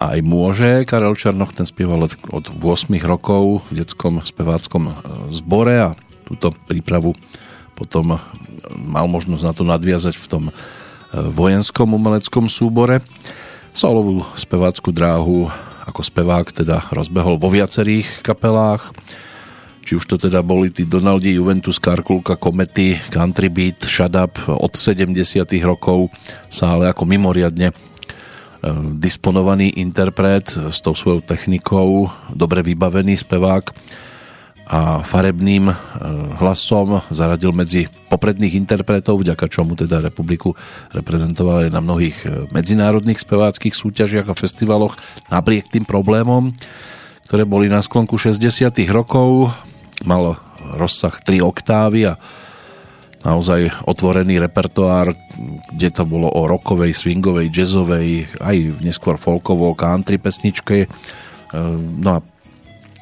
A aj môže. Karel Černoch ten spieval od 8 rokov v detskom speváckom e, zbore a túto prípravu potom mal možnosť na to nadviazať v tom e, vojenskom umeleckom súbore. Solovú spevácku dráhu ako spevák teda rozbehol vo viacerých kapelách či už to teda boli tí Donaldi, Juventus, Karkulka, Komety, Country Beat, Shut Up od 70 rokov sa ale ako mimoriadne e, disponovaný interpret s tou svojou technikou, dobre vybavený spevák a farebným e, hlasom zaradil medzi popredných interpretov, vďaka čomu teda republiku reprezentoval aj na mnohých e, medzinárodných speváckých súťažiach a festivaloch napriek tým problémom, ktoré boli na sklonku 60 rokov. Mal rozsah 3 oktávy a naozaj otvorený repertoár, kde to bolo o rokovej, swingovej, jazzovej, aj neskôr folkovo, country pesničke. E, no a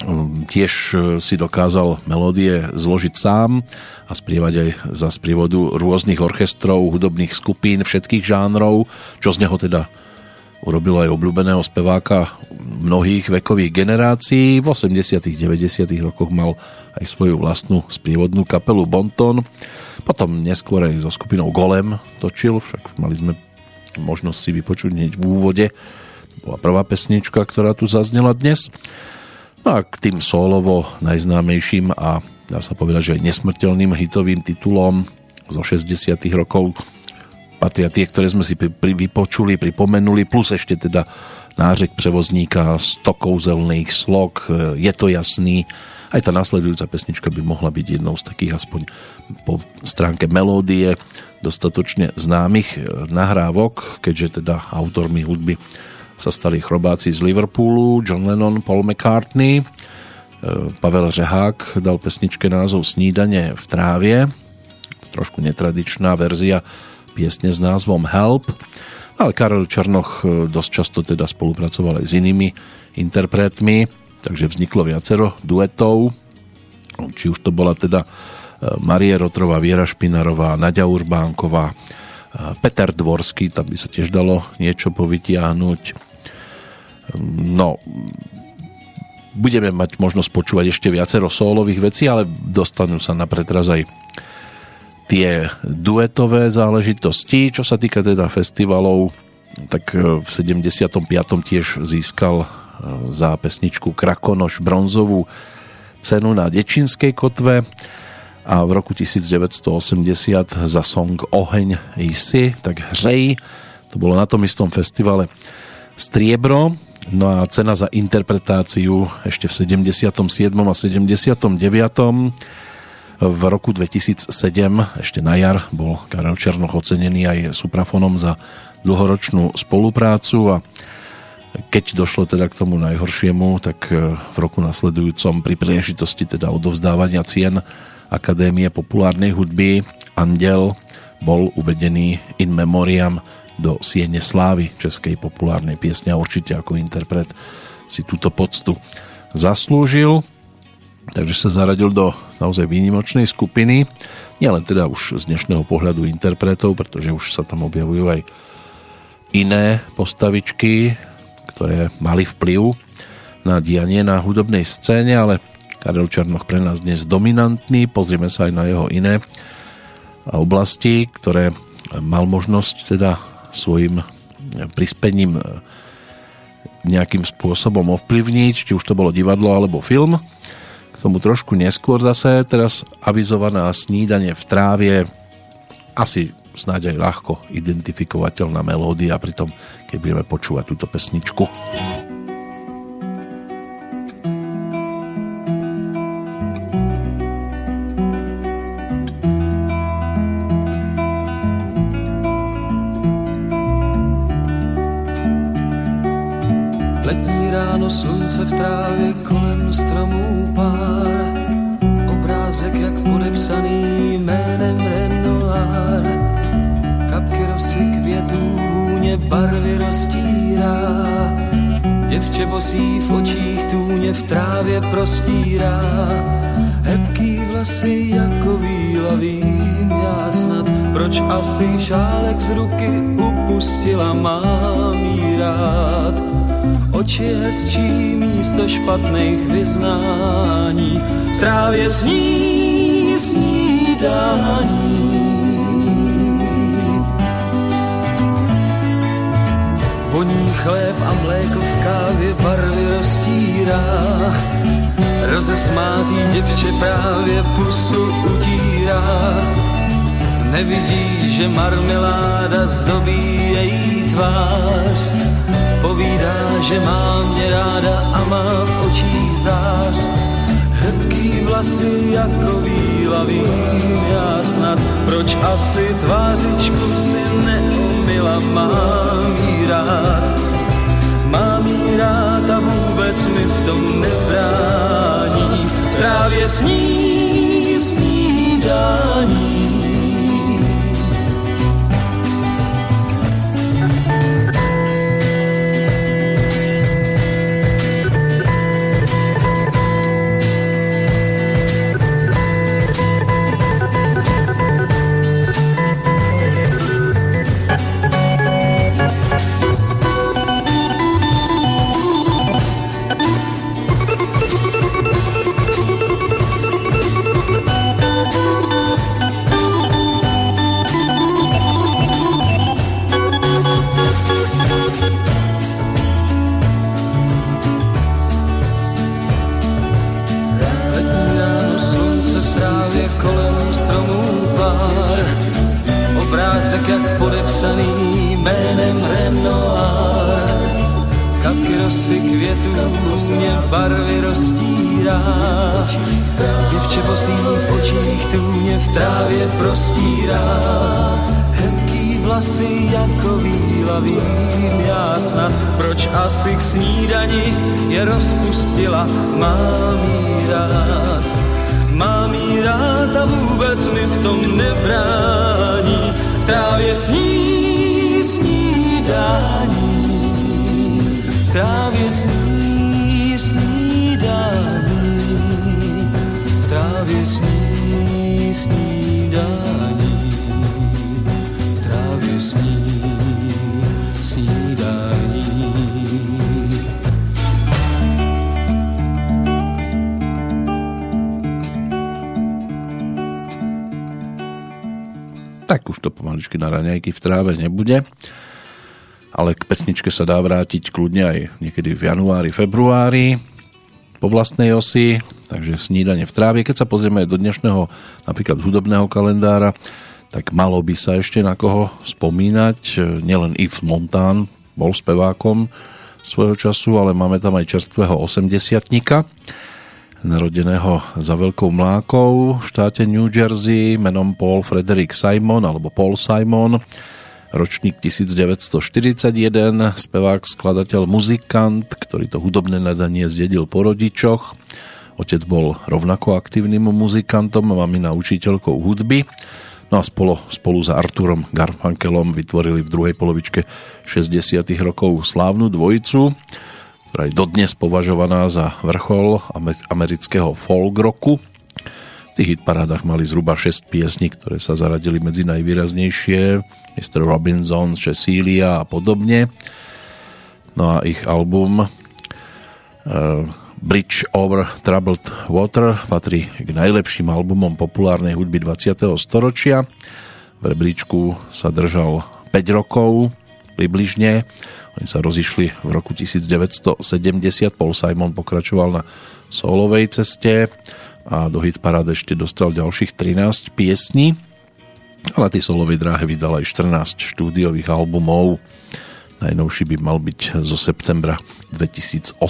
Ehm, tiež e, si dokázal melódie zložiť sám a sprievať aj za sprievodu rôznych orchestrov, hudobných skupín, všetkých žánrov, čo z neho teda urobilo aj obľúbeného speváka mnohých vekových generácií. V 80 90 rokoch mal aj svoju vlastnú sprievodnú kapelu Bonton. Potom neskôr aj so skupinou Golem točil, však mali sme možnosť si vypočuť hneď v úvode. To bola prvá pesnička, ktorá tu zaznela dnes. No a k tým solovo najznámejším a dá sa povedať, že aj nesmrteľným hitovým titulom zo 60 rokov patria tie, ktoré sme si pri, vypočuli, pripomenuli, plus ešte teda nářek prevozníka, 100 kouzelných slok, je to jasný. Aj tá nasledujúca pesnička by mohla byť jednou z takých aspoň po stránke melódie dostatočne známych nahrávok, keďže teda autormi hudby sa stali chrobáci z Liverpoolu, John Lennon, Paul McCartney, e, Pavel Řehák dal pesničke názov Snídanie v trávie, trošku netradičná verzia piesne s názvom Help, ale Karel Černoch e, dosť často teda spolupracoval aj s inými interpretmi, takže vzniklo viacero duetov, či už to bola teda e, Marie Rotrová, Viera Špinarová, Nadia Urbánková, Peter Dvorský, tam by sa tiež dalo niečo povytiahnuť. No, budeme mať možnosť počúvať ešte viacero solových vecí, ale dostanú sa na pretraz aj tie duetové záležitosti. Čo sa týka teda festivalov, tak e, v 75. tiež získal e, za pesničku Krakonoš bronzovú cenu na Dečinskej kotve a v roku 1980 za song Oheň Isi, tak hřej, to bolo na tom istom festivale Striebro, No a cena za interpretáciu ešte v 77. a 79. V roku 2007, ešte na jar, bol Karel Černoch ocenený aj suprafonom za dlhoročnú spoluprácu a keď došlo teda k tomu najhoršiemu, tak e, v roku nasledujúcom pri príležitosti teda odovzdávania cien Akadémie populárnej hudby Andel bol uvedený in memoriam do Siene Slávy českej populárnej piesne a určite ako interpret si túto poctu zaslúžil. Takže sa zaradil do naozaj výnimočnej skupiny. Nielen teda už z dnešného pohľadu interpretov, pretože už sa tam objavujú aj iné postavičky, ktoré mali vplyv na dianie na hudobnej scéne, ale Karel Černoch pre nás dnes dominantný. Pozrieme sa aj na jeho iné oblasti, ktoré mal možnosť teda svojim prispením nejakým spôsobom ovplyvniť, či už to bolo divadlo alebo film. K tomu trošku neskôr zase, teraz avizovaná snídanie v trávie, asi snáď aj ľahko identifikovateľná melódia, pritom keď budeme počúvať túto pesničku. slunce v trávě kolem stromů pár. Obrázek jak podepsaný jménem Renoir. Kapky rosy květů hůně barvy roztírá. Děvče bosí v očích tůně v trávě prostírá. Hebký vlasy jako výlavím já snad, proč asi šálek z ruky upustila mám jí rád oči hezčí místo špatných vyznání, v trávě sní snídání. Voní chléb a mléko v kávě barvy roztírá. Rozesmátý děvče právě pusu utírá. Nevidí, že marmeláda zdobí její tvář. Povídá, že má mě ráda a má v očích zář. Hebký vlasy jako vím já snad, proč asi tvářičku si neumila, mám jí rád. Mám jí rád a vůbec mi v tom nebrání, právě sní snídání. Vlasy jako víla vím já snad, proč asi k snídani je rozpustila, mám jí rád. Mám jí rád a vůbec mi v tom nebrání, v trávě sní snídání, v trávě sní snídání, v trávě sní snídání, už to pomaličky na raňajky v tráve nebude. Ale k pesničke sa dá vrátiť kľudne aj niekedy v januári, februári po vlastnej osi, takže snídanie v tráve. Keď sa pozrieme do dnešného napríklad hudobného kalendára, tak malo by sa ešte na koho spomínať. Nielen Yves Montan bol spevákom svojho času, ale máme tam aj čerstvého 80 narodeného za Veľkou Mlákou v štáte New Jersey menom Paul Frederick Simon alebo Paul Simon ročník 1941, spevák, skladateľ, muzikant, ktorý to hudobné nadanie zdedil po rodičoch. Otec bol rovnako aktívnym muzikantom, mamina učiteľkou hudby. No a spolu, spolu s Arturom Garfunkelom vytvorili v druhej polovičke 60. rokov slávnu dvojicu ktorá je dodnes považovaná za vrchol amerického folk roku. V tých hitparádach mali zhruba 6 piesní, ktoré sa zaradili medzi najvýraznejšie. Mr. Robinson, Cecilia a podobne. No a ich album uh, Bridge over Troubled Water patrí k najlepším albumom populárnej hudby 20. storočia. V rebríčku sa držal 5 rokov približne oni sa rozišli v roku 1970. Paul Simon pokračoval na solovej ceste a do hit parád ešte dostal ďalších 13 piesní. Ale tej solovej dráhe vydal aj 14 štúdiových albumov. Najnovší by mal byť zo septembra 2018.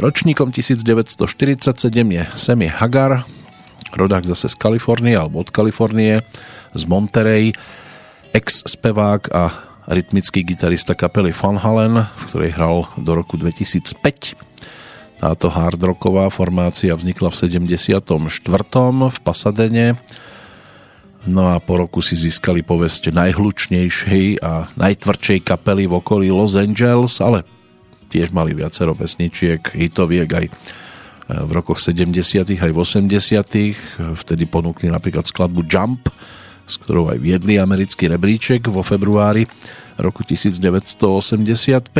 Ročníkom 1947 je Sammy Hagar, rodák zase z Kalifornie alebo od Kalifornie, z Monterey, ex-spevák a rytmický gitarista kapely Van Halen, v ktorej hral do roku 2005. Táto hard rocková formácia vznikla v 74. v Pasadene, no a po roku si získali povesť najhlučnejšej a najtvrdšej kapely v okolí Los Angeles, ale tiež mali viacero pesničiek, hitoviek aj v rokoch 70. aj v 80. Vtedy ponúkli napríklad skladbu Jump, s ktorou aj viedli americký rebríček vo februári roku 1985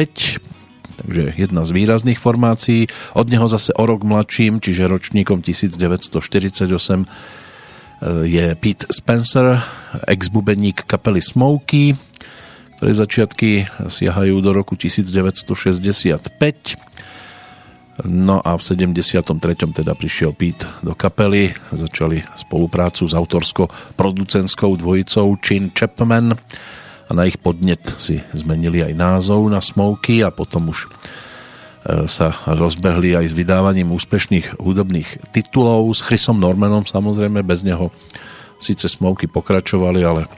takže jedna z výrazných formácií. Od neho zase o rok mladším, čiže ročníkom 1948 e, je Pete Spencer, ex-bubeník kapely Smokey, ktoré začiatky siahajú do roku 1965. No a v 73. teda prišiel Pete do kapely, začali spoluprácu s autorsko-producentskou dvojicou Chin Chapman a na ich podnet si zmenili aj názov na Smoky a potom už e, sa rozbehli aj s vydávaním úspešných hudobných titulov s Chrisom Normanom samozrejme, bez neho síce Smoky pokračovali, ale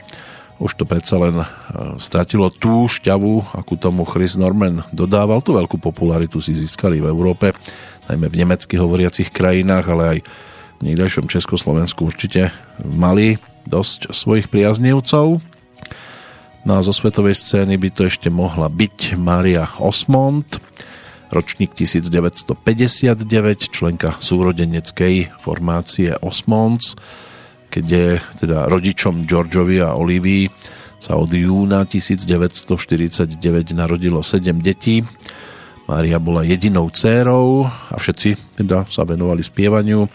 už to predsa len e, stratilo tú šťavu, akú tomu Chris Norman dodával. Tú veľkú popularitu si získali v Európe, najmä v nemecky hovoriacich krajinách, ale aj v niekdejšom Československu určite mali dosť svojich priaznivcov. No a zo svetovej scény by to ešte mohla byť Maria Osmond, ročník 1959, členka súrodeneckej formácie Osmonds, keď je teda rodičom Georgeovi a Olivii sa od júna 1949 narodilo 7 detí. Mária bola jedinou dcérou a všetci teda sa venovali spievaniu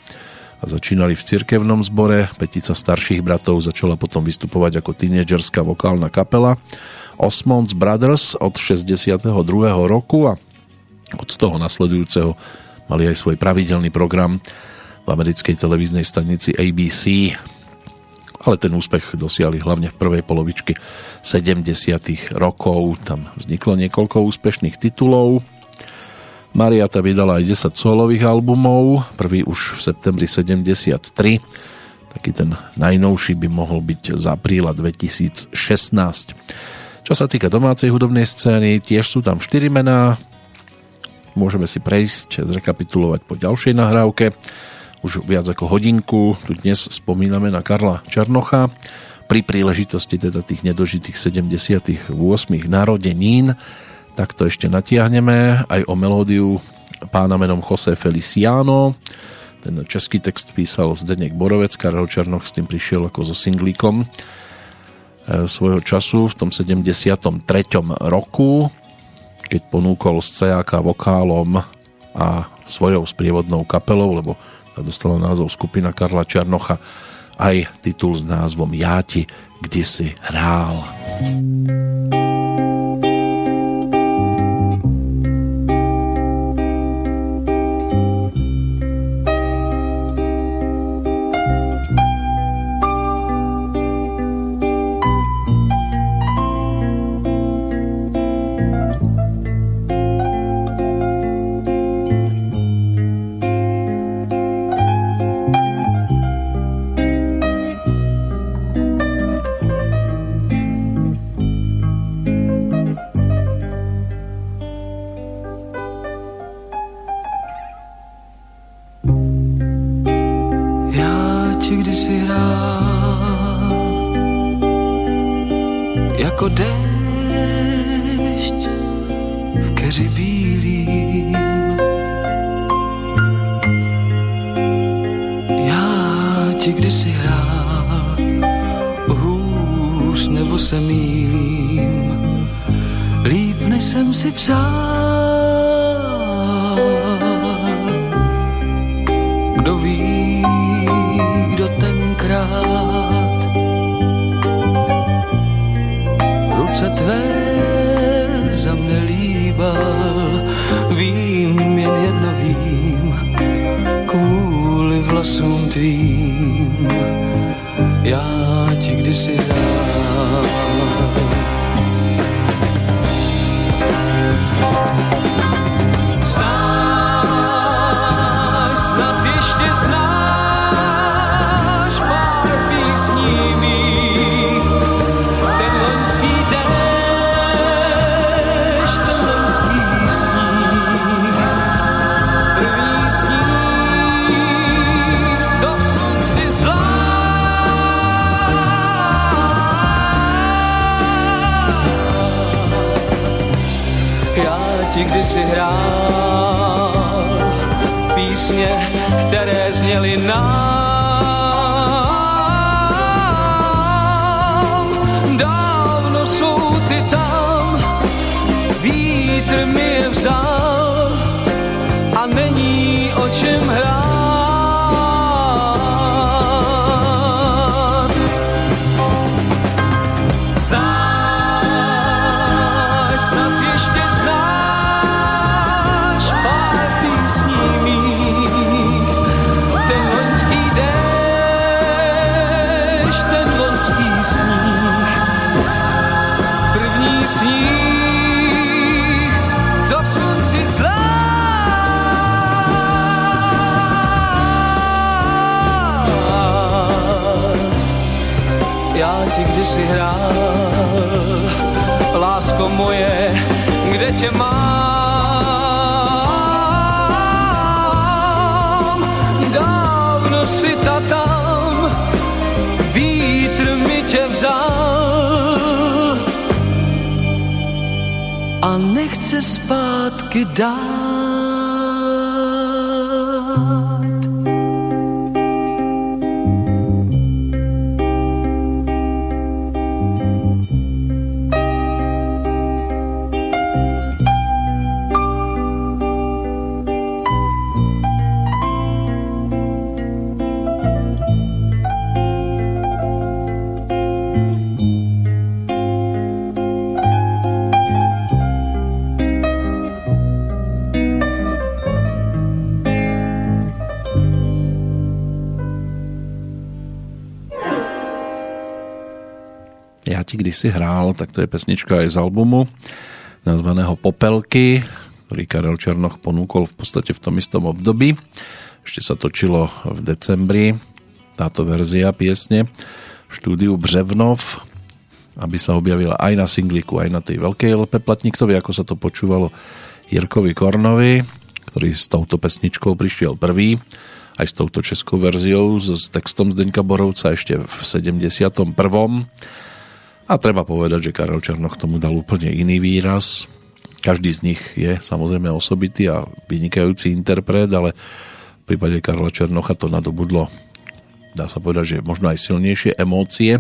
a začínali v cirkevnom zbore. Petica starších bratov začala potom vystupovať ako tínedžerská vokálna kapela Osmonds Brothers od 62. roku a od toho nasledujúceho mali aj svoj pravidelný program americkej televíznej stanici ABC. Ale ten úspech dosiahli hlavne v prvej polovičke 70. rokov. Tam vzniklo niekoľko úspešných titulov. Mariata vydala aj 10 solových albumov, prvý už v septembri 73, taký ten najnovší by mohol byť z apríla 2016. Čo sa týka domácej hudobnej scény, tiež sú tam 4 mená, môžeme si prejsť, zrekapitulovať po ďalšej nahrávke. Už viac ako hodinku tu dnes spomíname na Karla Černocha pri príležitosti teda tých nedožitých 78. narodenín. Tak to ešte natiahneme aj o melódiu pána menom Jose Feliciano. Ten český text písal Zdeněk Borovec, Karel Černoch s tým prišiel ako so singlíkom e, svojho času v tom 73. roku keď ponúkol s CAK vokálom a svojou sprievodnou kapelou, lebo tá dostala názov skupina Karla Černocha, aj titul s názvom Ja ti kdysi hrál. sníh, jako déšť v keři bílým. Já ti kdysi hrál hůř nebo se mýlím, líp než jsem si přál. Kdo ví, se tvé za mne líbal. Vím, jen jedno vím, kvůli vlasům tvým já ti kdysi dám. kdy si hrál písně, které zněly nám. Dávno jsou ty tam, vítr mi je vzal. Já ti kdysi hrál, lásko moje, kde tě mám. Dávno si ta tam, vítr mi tě vzal a nechce zpátky dát. Si hrál, tak to je pesnička aj z albumu nazvaného Popelky, ktorý Karel Černoch ponúkol v podstate v tom istom období. Ešte sa točilo v decembri táto verzia piesne v štúdiu Břevnov, aby sa objavila aj na singliku, aj na tej veľkej LP Platníkovi, ako sa to počúvalo Jirkovi Kornovi, ktorý s touto pesničkou prišiel prvý, aj s touto českou verziou, s textom Zdeňka Borovca ešte v 71. A treba povedať, že Karel Černoch tomu dal úplne iný výraz. Každý z nich je samozrejme osobitý a vynikajúci interpret, ale v prípade Karla Černocha to nadobudlo, dá sa povedať, že možno aj silnejšie emócie,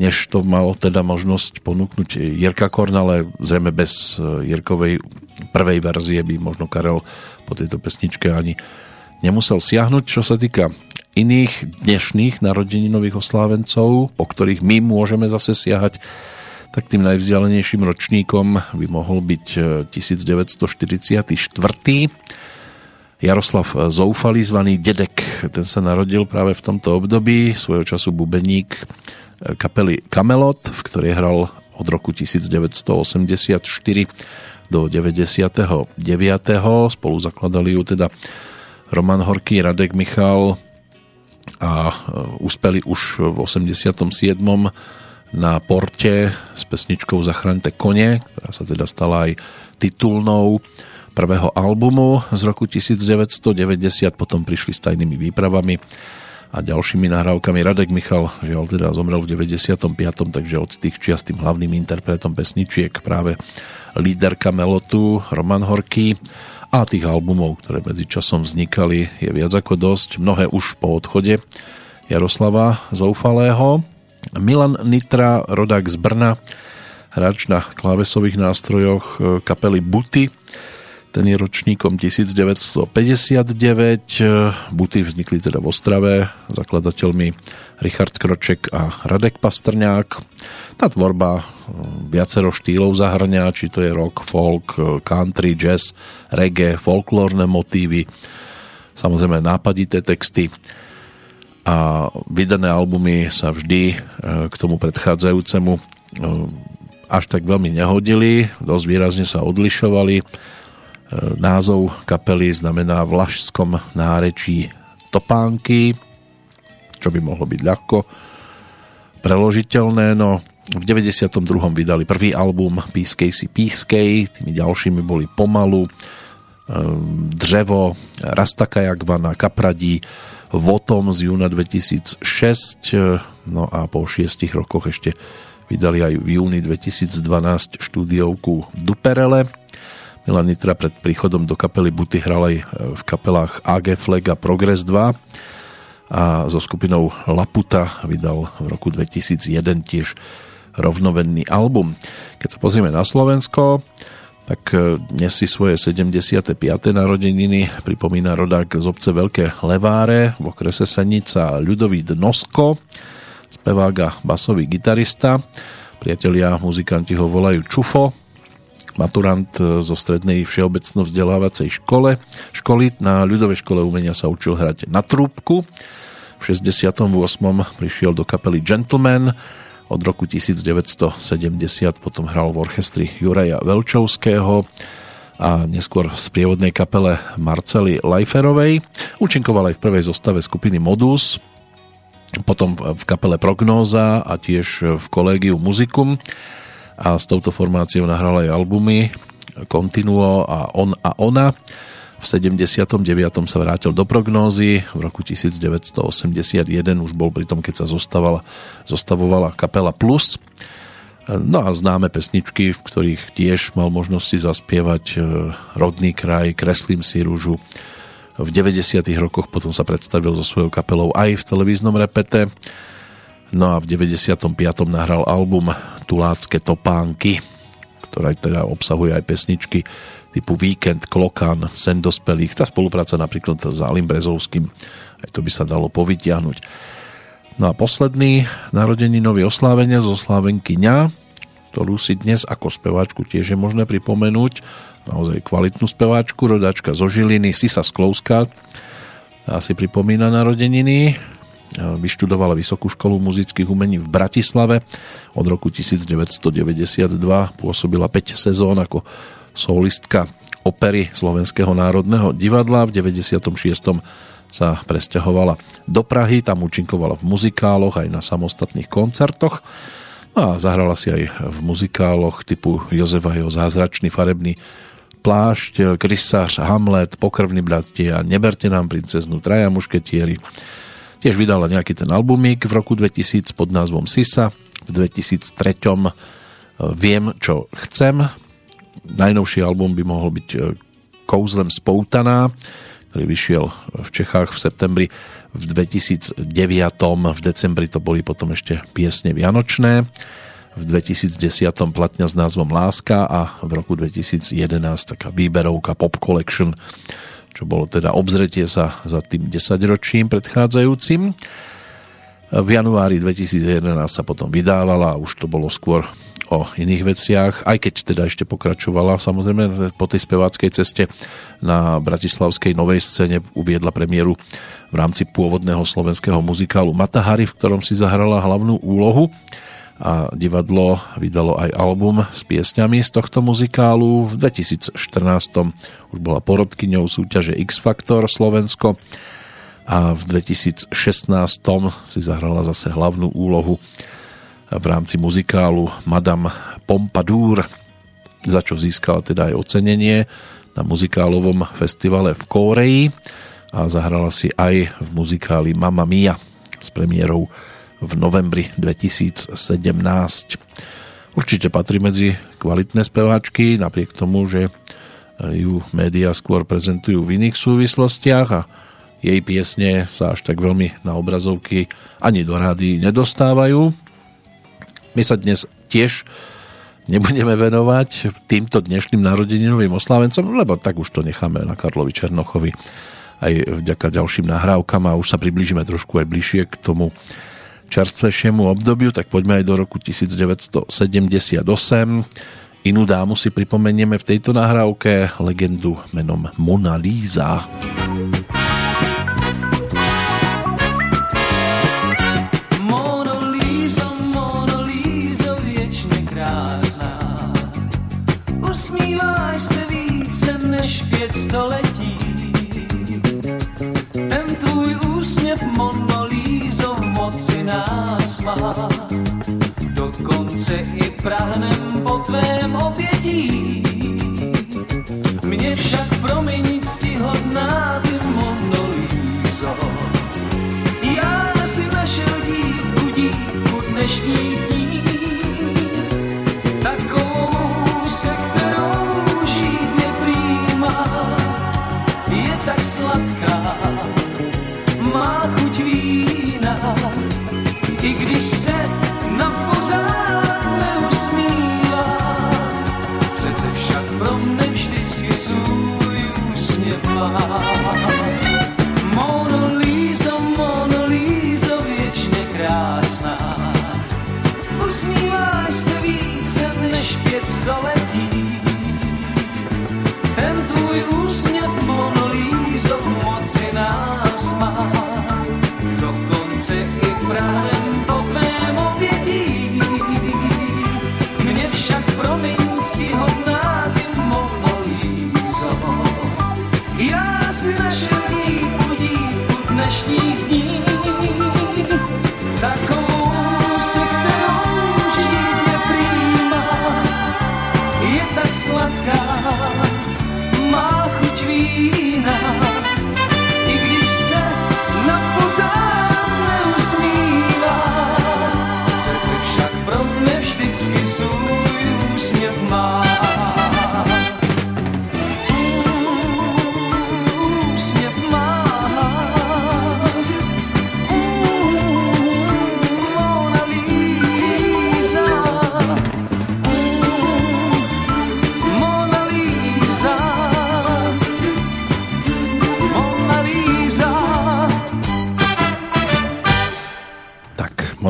než to mal teda možnosť ponúknuť Jirka Korn, ale zrejme bez eh, Jirkovej prvej verzie by možno Karel po tejto pesničke ani nemusel siahnuť. Čo sa týka iných dnešných narodeninových oslávencov, po ktorých my môžeme zase siahať, tak tým najvzdialenejším ročníkom by mohol byť 1944. E, Jaroslav Zoufalý, zvaný Dedek, ten sa narodil práve v tomto období, svojho času bubeník e, kapely Kamelot, v ktorej hral od roku 1984 do 99. Spolu zakladali ju teda Roman Horký, Radek Michal, a e, uspeli už v 87. na porte s pesničkou Zachraňte kone, ktorá sa teda stala aj titulnou prvého albumu z roku 1990, potom prišli s tajnými výpravami a ďalšími nahrávkami. Radek Michal žiaľ teda zomrel v 95. takže od tých čiast tým hlavným interpretom pesničiek práve líderka Melotu Roman Horký a tých albumov, ktoré medzi časom vznikali, je viac ako dosť. Mnohé už po odchode Jaroslava Zoufalého. Milan Nitra, rodák z Brna, hráč na klávesových nástrojoch e, kapely Buty. Ten je ročníkom 1959. Buty vznikli teda v Ostrave, zakladateľmi Richard Kroček a Radek Pastrňák. Tá tvorba viacero štýlov zahrňa, či to je rock, folk, country, jazz, reggae, folklórne motívy, samozrejme nápadité texty a vydané albumy sa vždy e, k tomu predchádzajúcemu až tak veľmi nehodili, dosť výrazne sa odlišovali. Názov kapely znamená v lašskom nárečí topánky, čo by mohlo byť ľahko preložiteľné, no v 92. vydali prvý album Pískej si pískej, tými ďalšími boli Pomalu, ehm, Dřevo, Rastakajagvana, Kapradí, Votom z júna 2006, no a po šiestich rokoch ešte vydali aj v júni 2012 štúdiovku Duperele. Milan Nitra pred príchodom do kapely Buty hral aj v kapelách AG Flag a Progress 2 a so skupinou Laputa vydal v roku 2001 tiež rovnovenný album. Keď sa pozrieme na Slovensko, tak e, dnes si svoje 75. narodeniny pripomína rodák z obce Veľké Leváre v okrese Senica Ľudový Dnosko, spevák a basový gitarista. Priatelia muzikanti ho volajú Čufo, maturant e, zo strednej všeobecno vzdelávacej škole. Školy na ľudovej škole umenia sa učil hrať na trúbku v 68. prišiel do kapely Gentleman, Od roku 1970 potom hral v orchestri Juraja Velčovského a neskôr v sprievodnej kapele Marcely Leiferovej. Účinkoval aj v prvej zostave skupiny Modus, potom v kapele Prognóza a tiež v kolégiu Muzikum a s touto formáciou nahral aj albumy Continuo a On a Ona. V 79. sa vrátil do prognózy, v roku 1981 už bol pri tom, keď sa zostavala, zostavovala kapela Plus. No a známe pesničky, v ktorých tiež mal možnosť si zaspievať e, Rodný kraj, Kreslím si rúžu. V 90. rokoch potom sa predstavil so svojou kapelou aj v televíznom repete. No a v 95. nahral album Tulácké topánky, ktorá teda obsahuje aj pesničky typu Víkend, Klokan, Sen dospelých. Tá spolupráca napríklad s Alim Brezovským, aj to by sa dalo povytiahnuť. No a posledný nový oslávenie zo Slávenkyňa, ktorú si dnes ako speváčku tiež je možné pripomenúť. Naozaj kvalitnú speváčku, rodáčka zo Žiliny, Sisa Sklouska. Tá si pripomína narodeniny. Vyštudovala Vysokú školu muzických umení v Bratislave. Od roku 1992 pôsobila 5 sezón ako solistka opery Slovenského národného divadla. V 96. sa presťahovala do Prahy, tam účinkovala v muzikáloch aj na samostatných koncertoch a zahrala si aj v muzikáloch typu Jozefa jeho zázračný farebný plášť, Krysář, Hamlet, Pokrvný bratia, Neberte nám princeznu, Traja mušketieri. Tiež vydala nejaký ten albumík v roku 2000 pod názvom Sisa. V 2003 Viem, čo chcem najnovší album by mohol byť e, Kouzlem spoutaná, ktorý vyšiel v Čechách v septembri v 2009. V decembri to boli potom ešte piesne Vianočné. V 2010 platňa s názvom Láska a v roku 2011 taká výberovka Pop Collection, čo bolo teda obzretie sa za tým 10 ročím predchádzajúcim. V januári 2011 sa potom vydávala a už to bolo skôr o iných veciach, aj keď teda ešte pokračovala samozrejme po tej speváckej ceste na bratislavskej novej scéne uviedla premiéru v rámci pôvodného slovenského muzikálu Matahari, v ktorom si zahrala hlavnú úlohu a divadlo vydalo aj album s piesňami z tohto muzikálu. V 2014 už bola porodkyňou súťaže X Factor Slovensko a v 2016 si zahrala zase hlavnú úlohu v rámci muzikálu Madame Pompadour, za čo získala teda aj ocenenie na muzikálovom festivale v Kóreji a zahrala si aj v muzikáli Mamma Mia s premiérou v novembri 2017. Určite patrí medzi kvalitné speváčky, napriek tomu, že ju médiá skôr prezentujú v iných súvislostiach a jej piesne sa až tak veľmi na obrazovky ani do rády nedostávajú. My sa dnes tiež nebudeme venovať týmto dnešným narodeninovým oslávencom, lebo tak už to necháme na Karlovi Černochovi aj vďaka ďalším nahrávkam a už sa priblížime trošku aj bližšie k tomu čerstvejšiemu obdobiu, tak poďme aj do roku 1978. Inú dámu si pripomenieme v tejto nahrávke legendu menom Mona Lisa. století. Ten tvůj úsměv monolízo v moci nás má. Dokonce i prahnem po tvém obětí. Mě však proměnit stihodná ty monolízo. Já si našel dívku, dívku dnešní tell me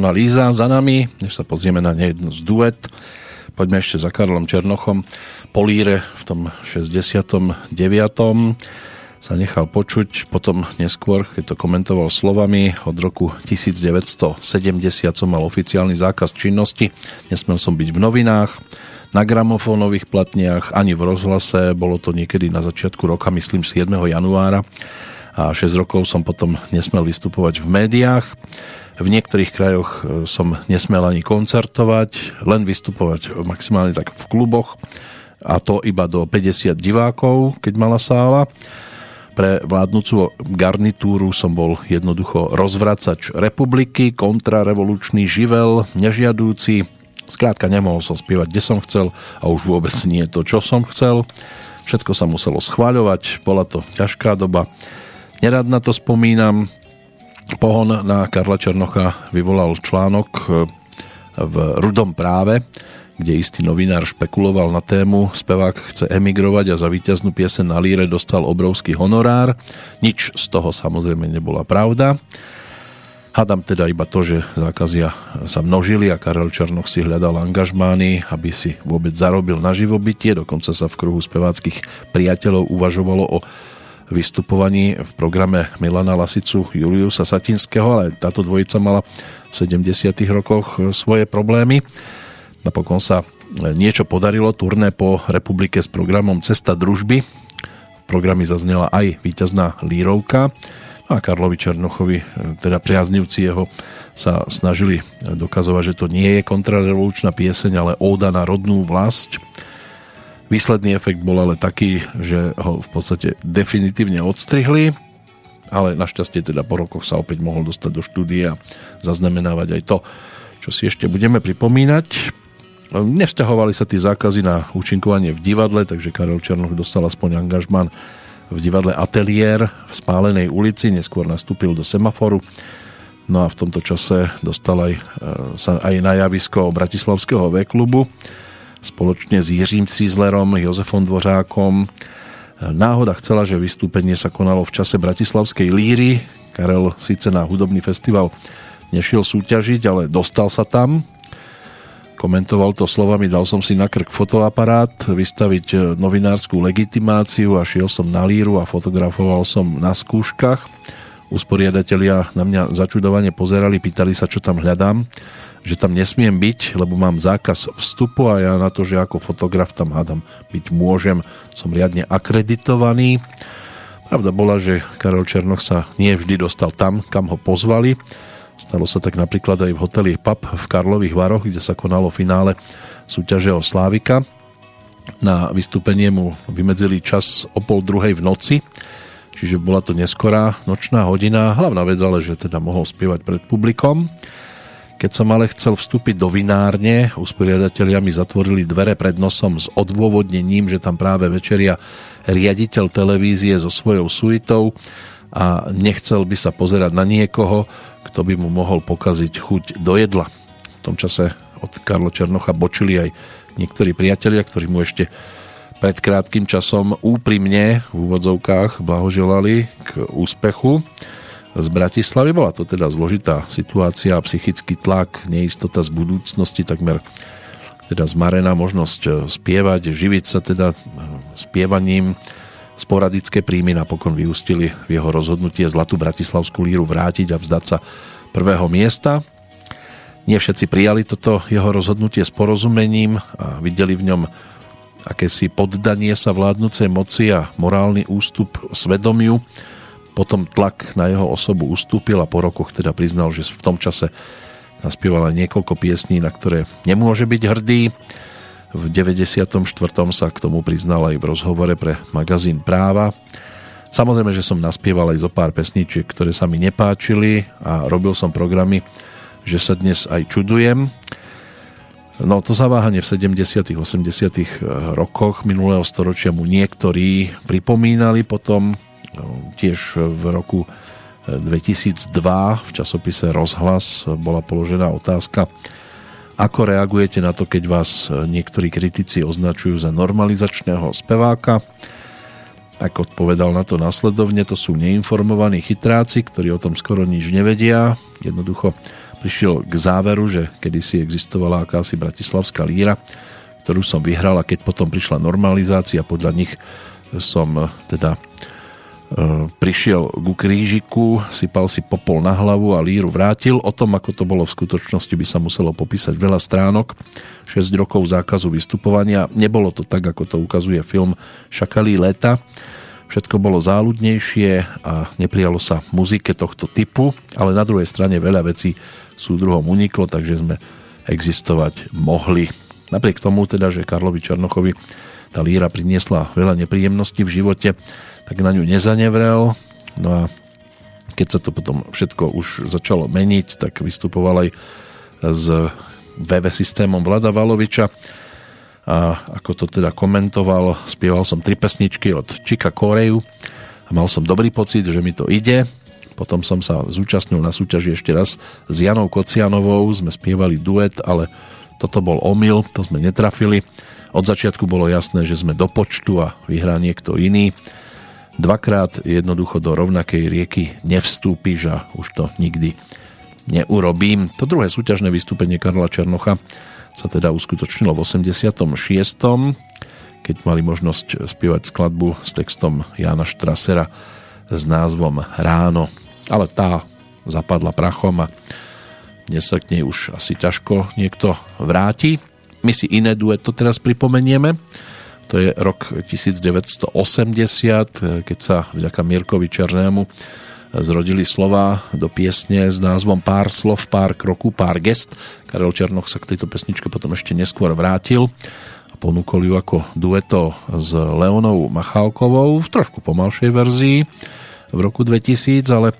Mona Líza za nami, než sa pozrieme na nejedno z duet. Poďme ešte za Karlom Černochom. Políre v tom 69. sa nechal počuť, potom neskôr, keď to komentoval slovami, od roku 1970 som mal oficiálny zákaz činnosti, nesmel som byť v novinách, na gramofónových platniach, ani v rozhlase, bolo to niekedy na začiatku roka, myslím 7. januára a 6 rokov som potom nesmel vystupovať v médiách. V niektorých krajoch e, som nesmel ani koncertovať, len vystupovať maximálne tak v kluboch a to iba do 50 divákov, keď mala sála. Pre vládnúcu garnitúru som bol jednoducho rozvracač republiky, kontrarevolučný živel, nežiadúci. Skrátka nemohol som spievať, kde som chcel a už vôbec nie to, čo som chcel. Všetko sa muselo schváľovať, bola to ťažká doba. Nerad na to spomínam, Pohon na Karla Černocha vyvolal článok e, v Rudom práve, kde istý novinár špekuloval na tému spevák chce emigrovať a za víťaznú piesen na líre dostal obrovský honorár. Nič z toho samozrejme nebola pravda. Hadam teda iba to, že zákazia sa množili a Karel Černoch si hľadal angažmány, aby si vôbec zarobil na živobytie. Dokonca sa v kruhu speváckých priateľov uvažovalo o vystupovaní v programe Milana Lasicu Juliusa Satinského, ale táto dvojica mala v 70. rokoch e, svoje problémy. Napokon sa e, niečo podarilo, turné po republike s programom Cesta družby. V programe zaznela aj víťazná lírovka. No a Karlovi Černochovi, e, teda priaznivci jeho, sa snažili dokazovať, že to nie je kontrarevolučná pieseň, ale óda na rodnú vlast Výsledný efekt bol ale taký, že ho v podstate definitívne odstrihli, ale našťastie teda po rokoch sa opäť mohol dostať do štúdia a zaznamenávať aj to, čo si ešte budeme pripomínať. Nevzťahovali sa tie zákazy na účinkovanie v divadle, takže Karel Černoch dostal aspoň angažman v divadle Atelier v Spálenej ulici, neskôr nastúpil do semaforu. No a v tomto čase dostal aj, e, sa aj na javisko Bratislavského V-klubu spoločne s Jiřím Cízlerom, Jozefom Dvořákom. Náhoda chcela, že vystúpenie sa konalo v čase Bratislavskej líry. Karel síce na hudobný festival nešiel súťažiť, ale dostal sa tam. Komentoval to slovami, dal som si na krk fotoaparát, vystaviť novinárskú legitimáciu a šiel som na líru a fotografoval som na skúškach. Usporiadatelia na mňa začudovane pozerali, pýtali sa, čo tam hľadám že tam nesmiem byť, lebo mám zákaz vstupu a ja na to, že ako fotograf tam hádam byť môžem, som riadne akreditovaný. Pravda bola, že Karol Černoch sa nie vždy dostal tam, kam ho pozvali. Stalo sa tak napríklad aj v hoteli PAP v Karlových Varoch, kde sa konalo finále súťaže o Slávika. Na vystúpenie mu vymedzili čas o pol druhej v noci, čiže bola to neskorá nočná hodina. Hlavná vec ale, že teda mohol spievať pred publikom. Keď som ale chcel vstúpiť do vinárne, usporiadatelia mi zatvorili dvere pred nosom s odôvodnením, že tam práve večeria riaditeľ televízie so svojou suitou a nechcel by sa pozerať na niekoho, kto by mu mohol pokaziť chuť do jedla. V tom čase od Karlo Černocha bočili aj niektorí priatelia, ktorí mu ešte pred krátkým časom úprimne v úvodzovkách blahoželali k úspechu z Bratislavy. Bola to teda zložitá situácia, psychický tlak, neistota z budúcnosti, takmer teda zmarená možnosť e, spievať, živiť sa teda e, spievaním. Sporadické príjmy napokon vyústili v jeho rozhodnutie Zlatú Bratislavskú líru vrátiť a vzdať sa prvého miesta. Nie všetci prijali toto jeho rozhodnutie s porozumením a videli v ňom akési poddanie sa vládnucej moci a morálny ústup svedomiu. Potom tlak na jeho osobu ustúpil a po rokoch teda priznal, že v tom čase naspieval niekoľko piesní, na ktoré nemôže byť hrdý. V 94. sa k tomu priznal aj v rozhovore pre magazín Práva. Samozrejme, že som naspieval aj zo pár pesničiek, ktoré sa mi nepáčili a robil som programy že sa dnes aj čudujem. No to zaváhanie v 70 80 eh, rokoch minulého storočia mu niektorí pripomínali potom tiež v roku 2002 eh, v časopise Rozhlas bola položená otázka ako reagujete na to, keď vás eh, niektorí kritici označujú za normalizačného speváka? Ako odpovedal na to nasledovne, to sú neinformovaní chytráci, ktorí o tom skoro nič nevedia. Jednoducho prišiel k záveru, že kedysi existovala akási bratislavská líra, ktorú som vyhral a keď potom prišla normalizácia, podľa nich som eh, teda e, prišiel ku krížiku, sypal si popol na hlavu a líru vrátil. O tom, ako to bolo v skutočnosti, by sa muselo popísať veľa stránok. 6 rokov zákazu vystupovania. Nebolo to tak, ako to ukazuje film Šakalí leta. Všetko bolo záľudnejšie a neprijalo sa muzike tohto typu, ale na druhej strane veľa vecí súdruhom uniklo, takže sme existovať mohli. Napriek tomu teda, že Karlovi Černochovi tá líra priniesla veľa nepríjemností v živote, tak na ňu nezanevrel. No a keď sa to potom všetko už začalo meniť, tak vystupoval aj s VV systémom Vlada Valoviča a ako to teda komentoval, spieval som tri pesničky od Čika Koreju a mal som dobrý pocit, že mi to ide potom som sa zúčastnil na súťaži ešte raz s Janou Kocianovou, sme spievali duet, ale toto bol omyl, to sme netrafili. Od začiatku bolo jasné, že sme do počtu a vyhrá niekto iný. Dvakrát jednoducho do rovnakej rieky nevstúpiš a už to nikdy neurobím. To druhé súťažné vystúpenie Karla Černocha sa teda uskutočnilo v 86 keď mali možnosť spievať skladbu s textom Jana Štrasera s názvom Ráno ale tá zapadla prachom a dnes sa k nej už asi ťažko niekto vráti. My si iné dueto teraz pripomenieme. To je rok 1980, keď sa vďaka Mirkovi Černému zrodili slova do piesne s názvom Pár slov, pár kroku, pár gest. Karel Černoch sa k tejto pesničke potom ešte neskôr vrátil a ponúkol ju ako dueto s Leonou Machálkovou v trošku pomalšej verzii v roku 2000, ale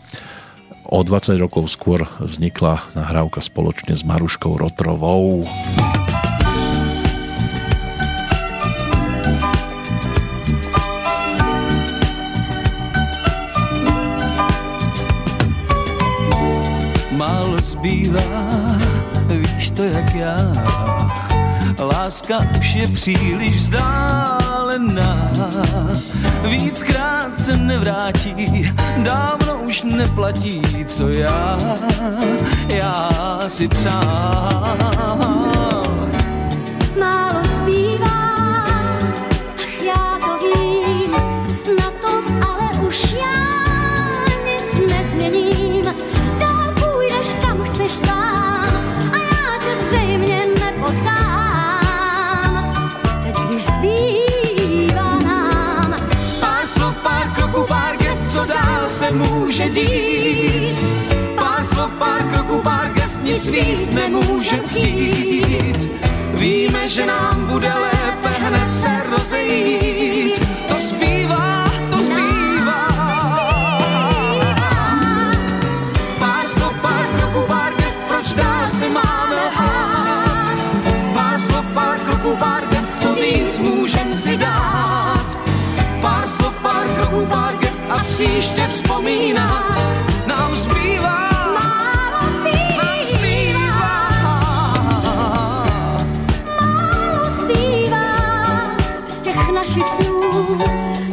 o 20 rokov skôr vznikla nahrávka spoločne s Maruškou Rotrovou. Zbývá, víš to jak já, láska už je příliš vzdálená. Víckrát se nevrátí, dávno už neplatí, co já, já si přál. Se může dít. Pár slov, pár kroků, pár gest, nic víc nemůžem chtít. Víme, že nám bude lépe hned se rozejít. To zpívá, to zpívá. Pár slov, pár kroků, pár gest, proč dál se máme lhát? Pár slov, pár kroků, pár gest, co víc můžem si dát? Pár slov, pár kroků, pár gest, a příště vzpomínat nám zbývá. málo zbývá, málo zbývá z těch našich snů.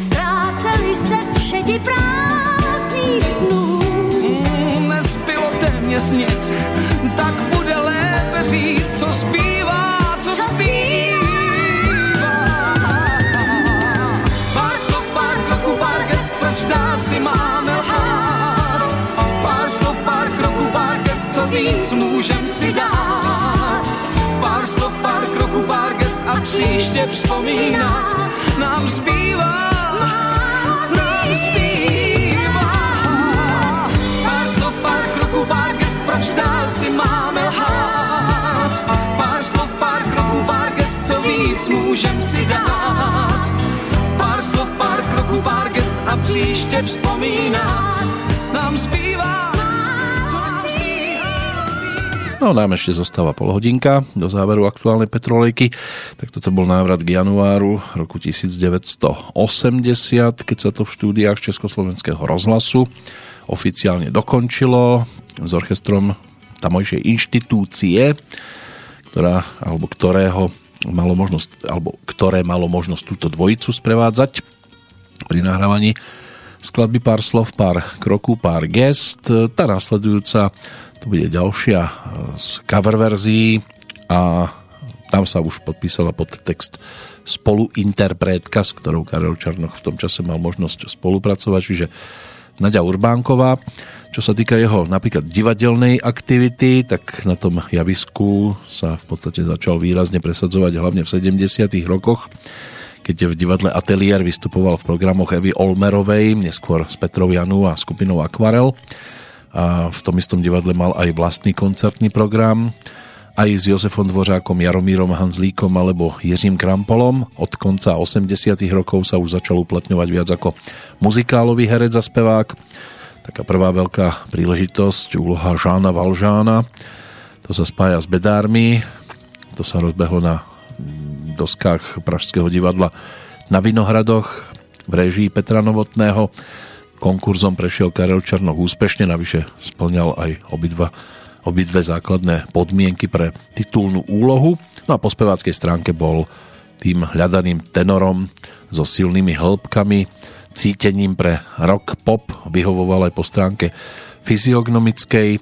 Ztráceli se všedi prázdných dnů. Mm, nezbylo téměř nic, tak lhát. Pár slov, pár kroků, pár gest, si dát. a příště vzpomínat nám zbývá, nám zbývá. Pár slov, pár kroků, pár gest, proč dál si máme lhát? Pár slov, pár kroků, pár gest, co víc můžem si dát? Pár slov, pár kroků, pár gest a příště vzpomínat nám zbývá. No nám ešte zostáva polhodinka do záveru aktuálnej petrolejky. Tak toto bol návrat k januáru roku 1980, keď sa to v štúdiách Československého rozhlasu oficiálne dokončilo s orchestrom tamojšej inštitúcie, ktorá, alebo ktorého malo možnosť, alebo ktoré malo možnosť túto dvojicu sprevádzať pri nahrávaní skladby pár slov, pár kroků, pár gest. Tá následujúca to bude ďalšia z cover verzií a tam sa už podpísala pod text spoluinterpretka, s ktorou Karel Čarnoch v tom čase mal možnosť spolupracovať, čiže Nadia Urbánková. Čo sa týka jeho napríklad divadelnej aktivity, tak na tom javisku sa v podstate začal výrazne presadzovať hlavne v 70 rokoch, keď v divadle Atelier vystupoval v programoch Evy Olmerovej, neskôr s Petrou Janu a skupinou Aquarel. A v tom istom divadle mal aj vlastný koncertný program aj s Jozefom Dvořákom, Jaromírom Hanzlíkom alebo Jiřím Krampolom. Od konca 80 rokov sa už začal uplatňovať viac ako muzikálový herec a spevák. Taká prvá veľká príležitosť, úloha Žána Valžána. To sa spája s bedármi. To sa rozbehlo na doskách Pražského divadla na Vinohradoch v režii Petra Novotného. Konkurzom prešiel Karel Černoch úspešne, navyše splňal aj obidva obidve základné podmienky pre titulnú úlohu. No a po speváckej stránke bol tým hľadaným tenorom so silnými hĺbkami, cítením pre rock pop, vyhovoval aj po stránke fyziognomickej,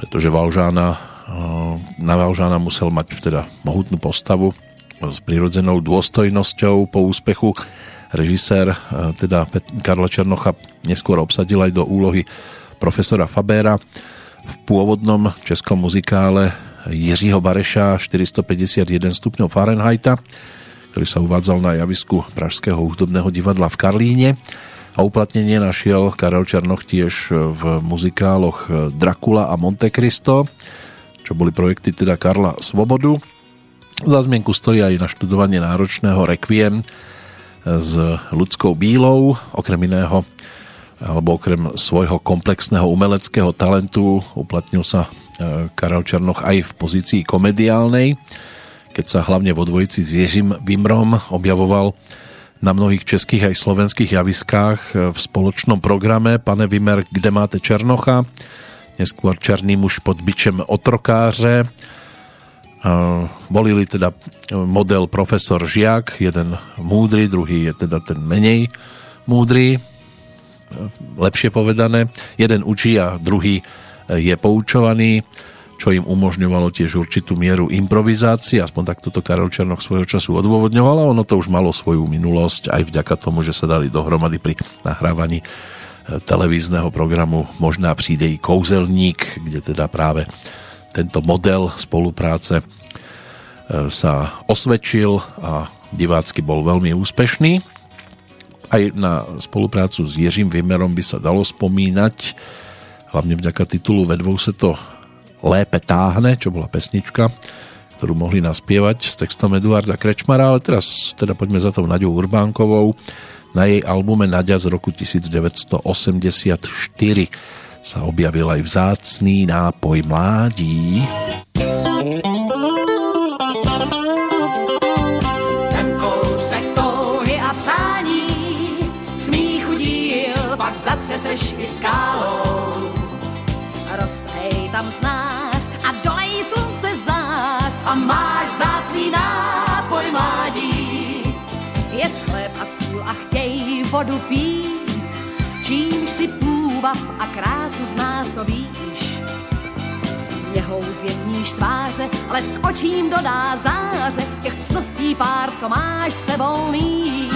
pretože Valžána, na Valžána musel mať teda mohutnú postavu s prirodzenou dôstojnosťou po úspechu. Režisér, eh, teda Karla Černocha, neskôr obsadil aj do úlohy profesora Fabera v pôvodnom českom muzikále Jiřího Bareša 451 stupňov Fahrenheita, ktorý sa uvádzal na javisku Pražského hudobného divadla v Karlíne. A uplatnenie našiel Karel Černoch tiež v muzikáloch Dracula a Monte Cristo, čo boli projekty teda Karla Svobodu. Za zmienku stojí aj naštudovanie náročného Requiem s ľudskou bílou, okrem iného alebo okrem svojho komplexného umeleckého talentu uplatnil sa e, Karel Černoch aj v pozícii komediálnej, keď sa hlavne vo dvojici s Ježim Vimrom objavoval na mnohých českých aj slovenských javiskách e, v spoločnom programe Pane Vimer, kde máte Černocha, neskôr Černý muž pod bičem otrokáře. E, volili teda model profesor Žiak, jeden múdry, druhý je teda ten menej múdry, lepšie povedané. Jeden učí a druhý e, je poučovaný, čo im umožňovalo tiež určitú mieru improvizácie, aspoň takto to Karel Černoch svojho času odôvodňoval ono to už malo svoju minulosť aj vďaka tomu, že sa dali dohromady pri nahrávaní e, televízneho programu Možná přijde i kouzelník, kde teda práve tento model spolupráce e, sa osvedčil a divácky bol veľmi úspešný aj na spoluprácu s Jiřím Vimerom by sa dalo spomínať, hlavne vďaka titulu Ve dvou se to lépe táhne, čo bola pesnička, ktorú mohli naspievať s textom Eduarda Krečmara, ale teraz teda poďme za tou Naďou Urbánkovou. Na jej albume Naďa z roku 1984 sa objavil aj vzácný nápoj mládí. zatřeseš i skálou. Vodu pít, čímž si půva a krásu znásobíš. Něhou zjemníš tváře, lesk očím dodá záře, těch cností pár, co máš sebou mít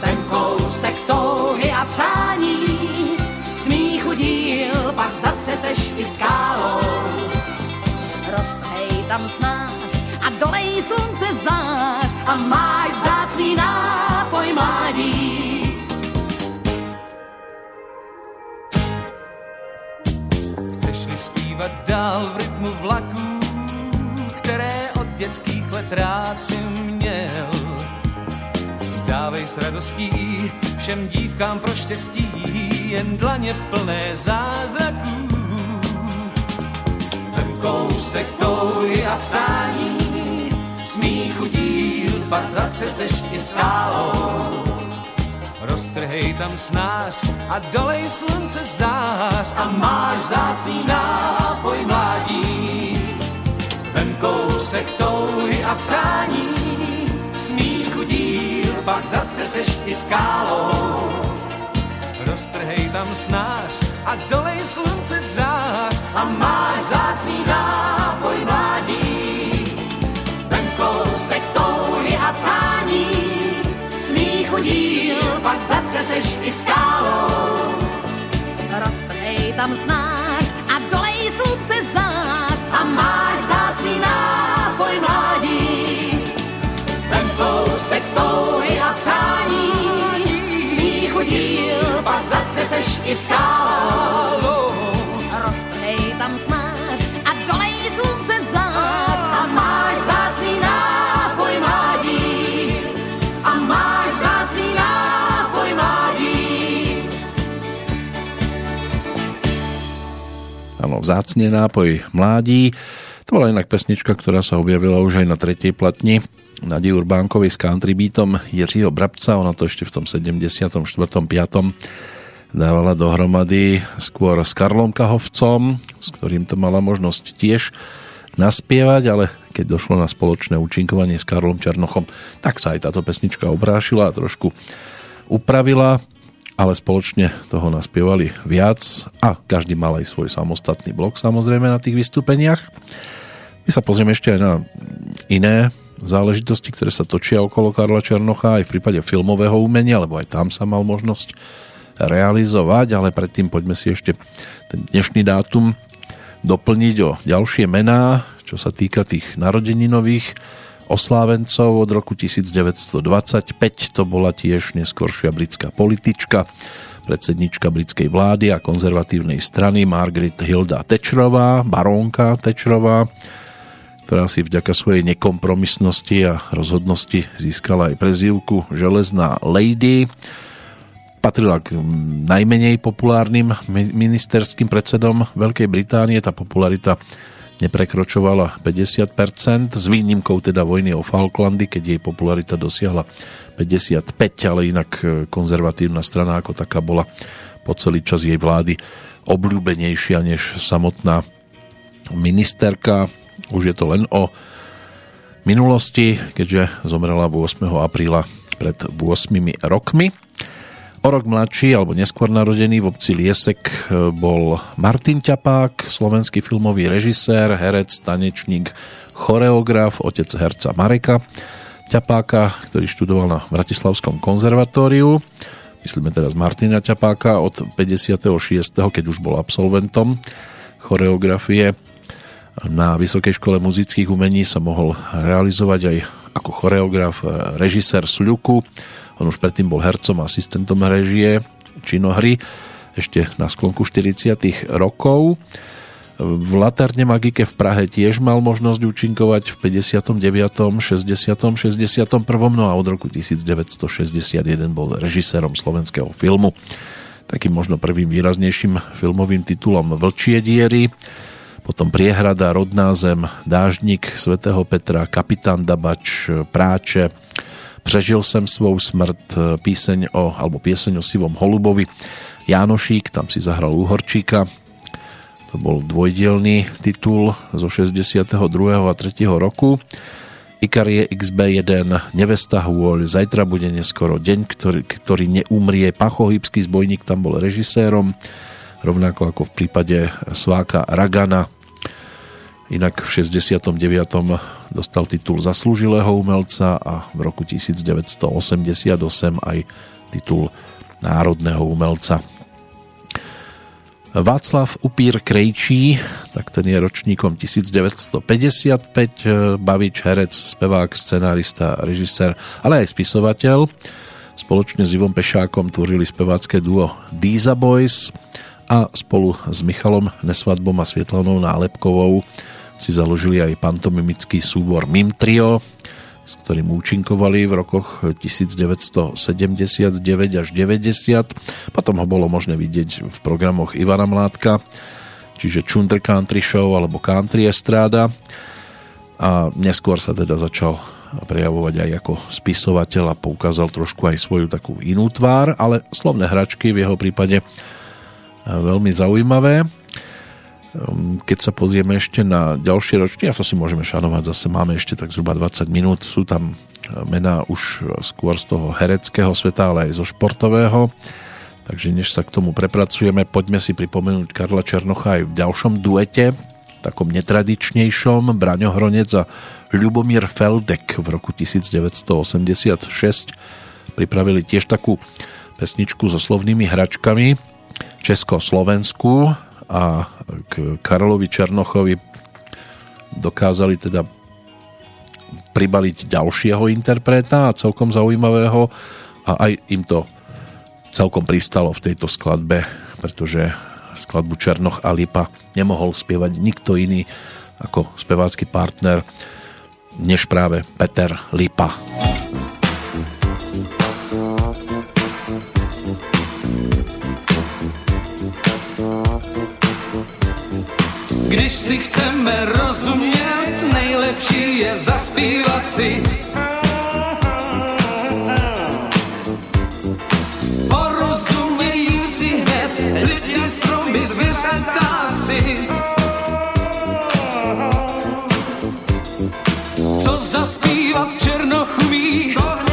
ten kousek touhy a přání, smíchu díl, pak zatřeseš i skálou. Rozthej tam znáš a dolej slunce zář a máš zácný nápoj mládí. Chceš-li zpívat dál v rytmu vlaků, které od dětských let rád si měl, dávej s radostí všem dívkám pro štěstí, jen dlaně plné zázraků. Ten kousek touhy a přání, smíchu díl, pak zatřeseš i skálou. Roztrhej tam snář a dolej slunce zář a máš zácný nápoj mládí. Ten kousek touhy a přání, smíchu díl, pak zatřeseš i skálou. Roztrhej tam snář a dolej slunce zář a máš zácný nápoj mládí. Díl, pak zatřeseš i skálou. Roztrhej tam znáš a dolej slunce zář a máš zácný nápoj mládí. Ten kousek touhy a přání, Smíchu díl, pak zatřeseš i skálou. roztrhej tam znáš a dolej slunce zář a máš zácný nápoj Áno, vzácne nápoj mládí. To bola inak pesnička, ktorá sa objavila už aj na tretej platni Nadi Urbánkovi s country beatom Jiřího Brabca. Ona to ešte v tom 74. 5. dávala dohromady skôr s Karlom Kahovcom, s ktorým to mala možnosť tiež naspievať, ale keď došlo na spoločné účinkovanie s Karlom Černochom, tak sa aj táto pesnička obrášila a trošku upravila, ale spoločne toho naspievali viac a každý mal aj svoj samostatný blok samozrejme na tých vystúpeniach. My sa pozrieme ešte aj na iné záležitosti, ktoré sa točia okolo Karla Černocha aj v prípade filmového umenia, lebo aj tam sa mal možnosť realizovať, ale predtým poďme si ešte ten dnešný dátum doplniť o ďalšie mená, čo sa týka tých narodeninových oslávencov od roku 1925. To bola tiež neskoršia britská politička, predsednička britskej vlády a konzervatívnej strany Margaret Hilda Thatcherová, barónka Thatcherová, ktorá si vďaka svojej nekompromisnosti a rozhodnosti získala aj prezývku Železná Lady. Patrila k najmenej populárnym ministerským predsedom Veľkej Británie. Tá popularita neprekročovala 50%, s výnimkou teda vojny o Falklandy, keď jej popularita dosiahla 55, ale inak konzervatívna strana ako taká bola po celý čas jej vlády obľúbenejšia než samotná ministerka. Už je to len o minulosti, keďže zomrela 8. apríla pred 8 rokmi. O rok mladší alebo neskôr narodený v obci Liesek bol Martin Ťapák, slovenský filmový režisér, herec, tanečník, choreograf, otec herca Mareka Ťapáka, ktorý študoval na Bratislavskom konzervatóriu. Myslíme teraz Martina Ťapáka od 56. keď už bol absolventom choreografie na Vysokej škole muzických umení sa mohol realizovať aj ako choreograf, režisér Sľuku, on už predtým bol hercom asistentom režie činohry ešte na sklonku 40 rokov. V Laterne Magike v Prahe tiež mal možnosť účinkovať v 59., 60., 61. no a od roku 1961 bol režisérom slovenského filmu. Takým možno prvým výraznejším filmovým titulom Vlčie diery, potom Priehrada, Rodná zem, Dážnik svätého Petra, Kapitán Dabač, Práče, Přežil jsem svou smrt, píseň o, alebo pieseň o sivom holubovi. Jánošík, tam si zahral Uhorčíka. To bol dvojdielný titul zo 62. a 3. roku. Ikarie XB1, Nevesta hôľ, Zajtra bude neskoro deň, ktorý, ktorý neumrie. Pachohybský zbojník tam bol režisérom, rovnako ako v prípade Sváka Ragana, Inak v 69. dostal titul zaslúžilého umelca a v roku 1988 aj titul národného umelca. Václav Upír Krejčí, tak ten je ročníkom 1955, bavič, herec, spevák, scenárista, režisér, ale aj spisovateľ. Spoločne s Ivom Pešákom tvorili spevácké duo Díza Boys a spolu s Michalom Nesvadbom a Svietlanou Nálepkovou si založili aj pantomimický súbor Mim s ktorým účinkovali v rokoch 1979 až 90. Potom ho bolo možné vidieť v programoch Ivana Mládka, čiže Chunder Country Show alebo Country Estráda a neskôr sa teda začal prejavovať aj ako spisovateľ a poukázal trošku aj svoju takú inú tvár, ale slovné hračky v jeho prípade veľmi zaujímavé. Ehm, keď sa pozrieme ešte na ďalšie ročky, a to si môžeme šanovať, zase máme ešte tak zhruba 20 minút, sú tam e, mená už skôr z toho hereckého sveta, ale aj zo športového. Takže než sa k tomu prepracujeme, poďme si pripomenúť Karla Černocha aj v ďalšom duete, takom netradičnejšom, Braňo Hronec a Ľubomír Feldek v roku 1986 pripravili tiež takú pesničku so slovnými hračkami Česko-Slovensku a k Karolovi Černochovi dokázali teda pribaliť ďalšieho interpreta a celkom zaujímavého a aj im to celkom pristalo v tejto skladbe, pretože skladbu Černoch a Lipa nemohol spievať nikto iný ako spevácky partner než práve Peter Lipa. Když si chceme rozumět, nejlepší je zaspívat si. Porozumějí si hned lidi, stromy, zvěřatáci. Co zaspívat černochumí, svíci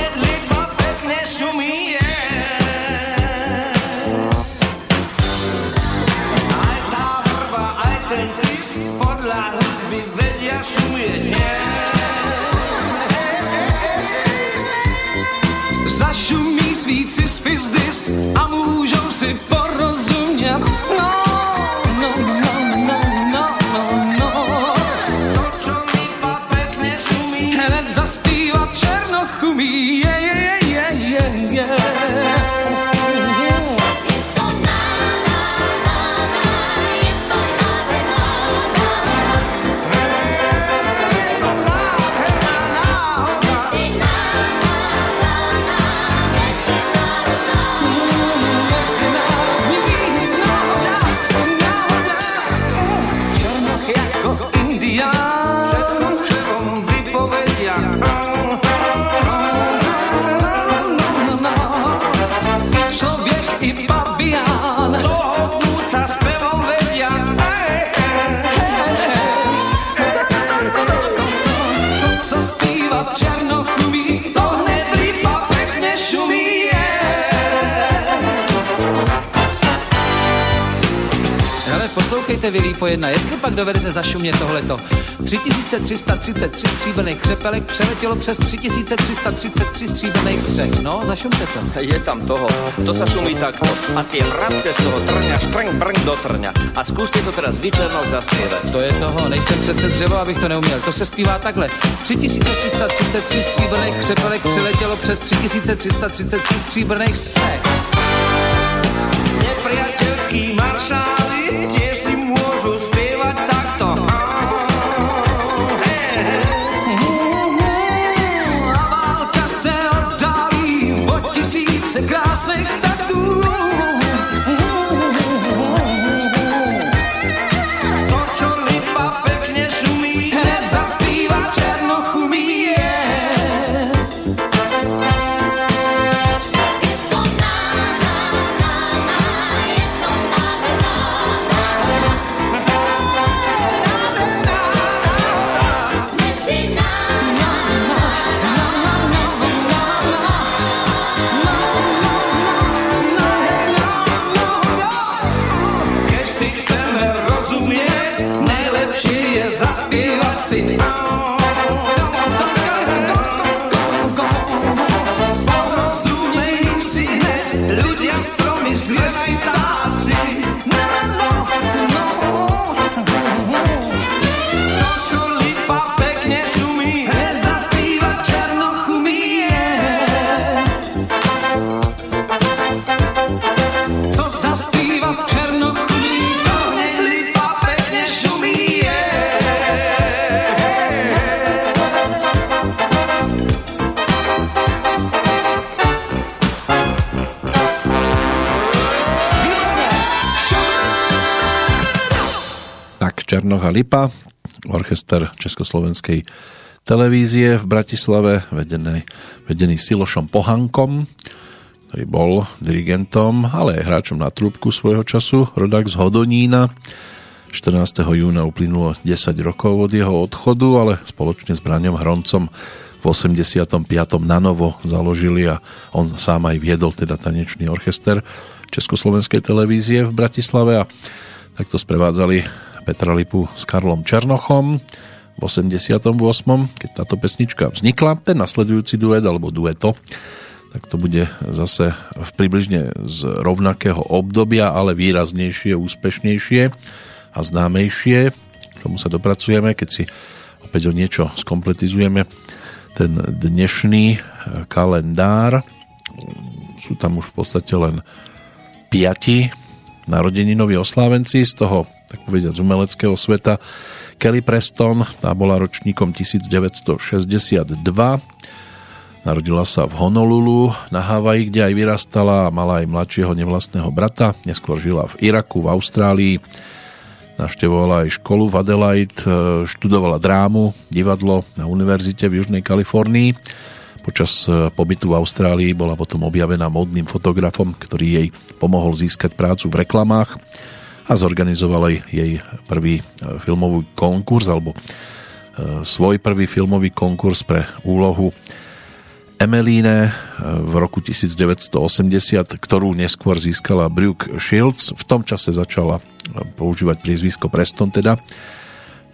fizdis a můžou si porozumět. No, no, Poslouchejte vy Lípo jedna, jestli pak dovedete zašumět tohleto. 3333 stříbrných křepelek přeletělo přes 3333 stříbrných střech. No, zašumte to. Je tam toho, to sa šumí takto. A tie vrabce z toho trňa, štrng, brng do trňa. A zkuste to teraz vyčernou zaspievať. To je toho, nejsem přece dřevo, abych to neuměl. To se zpívá takhle. 3333 stříbrných křepelek přeletělo přes 3333 stříbrných střech. Nepriateľský maršáli tiež si Černoch a Lipa, orchester Československej televízie v Bratislave, vedený, vedený Silošom Pohankom, ktorý bol dirigentom, ale aj hráčom na trúbku svojho času, rodák z Hodonína. 14. júna uplynulo 10 rokov od jeho odchodu, ale spoločne s Braňom Hroncom v 85. na novo založili a on sám aj viedol teda tanečný orchester Československej televízie v Bratislave a takto sprevádzali Petra Lipu s Karlom Černochom v 88. keď táto pesnička vznikla. Ten nasledujúci duet alebo dueto tak to bude zase v približne z rovnakého obdobia, ale výraznejšie, úspešnejšie a známejšie. K tomu sa dopracujeme, keď si opäť o niečo skompletizujeme ten dnešný kalendár. Sú tam už v podstate len piati narodeninoví oslávenci, z toho, tak povedať, z umeleckého sveta. Kelly Preston, tá bola ročníkom 1962, Narodila sa v Honolulu na Havaji, kde aj vyrastala a mala aj mladšieho nevlastného brata. Neskôr žila v Iraku, v Austrálii. Navštevovala aj školu v Adelaide, e, študovala drámu, divadlo na univerzite v Južnej Kalifornii. Počas e, pobytu v Austrálii bola potom objavená modným fotografom, ktorý jej pomohol získať prácu v reklamách a zorganizoval jej prvý e, filmový konkurs alebo svoj prvý filmový konkurs pre úlohu Emelíne v roku 1980, ktorú neskôr získala Brooke Shields. V tom čase začala používať priezvisko Preston teda.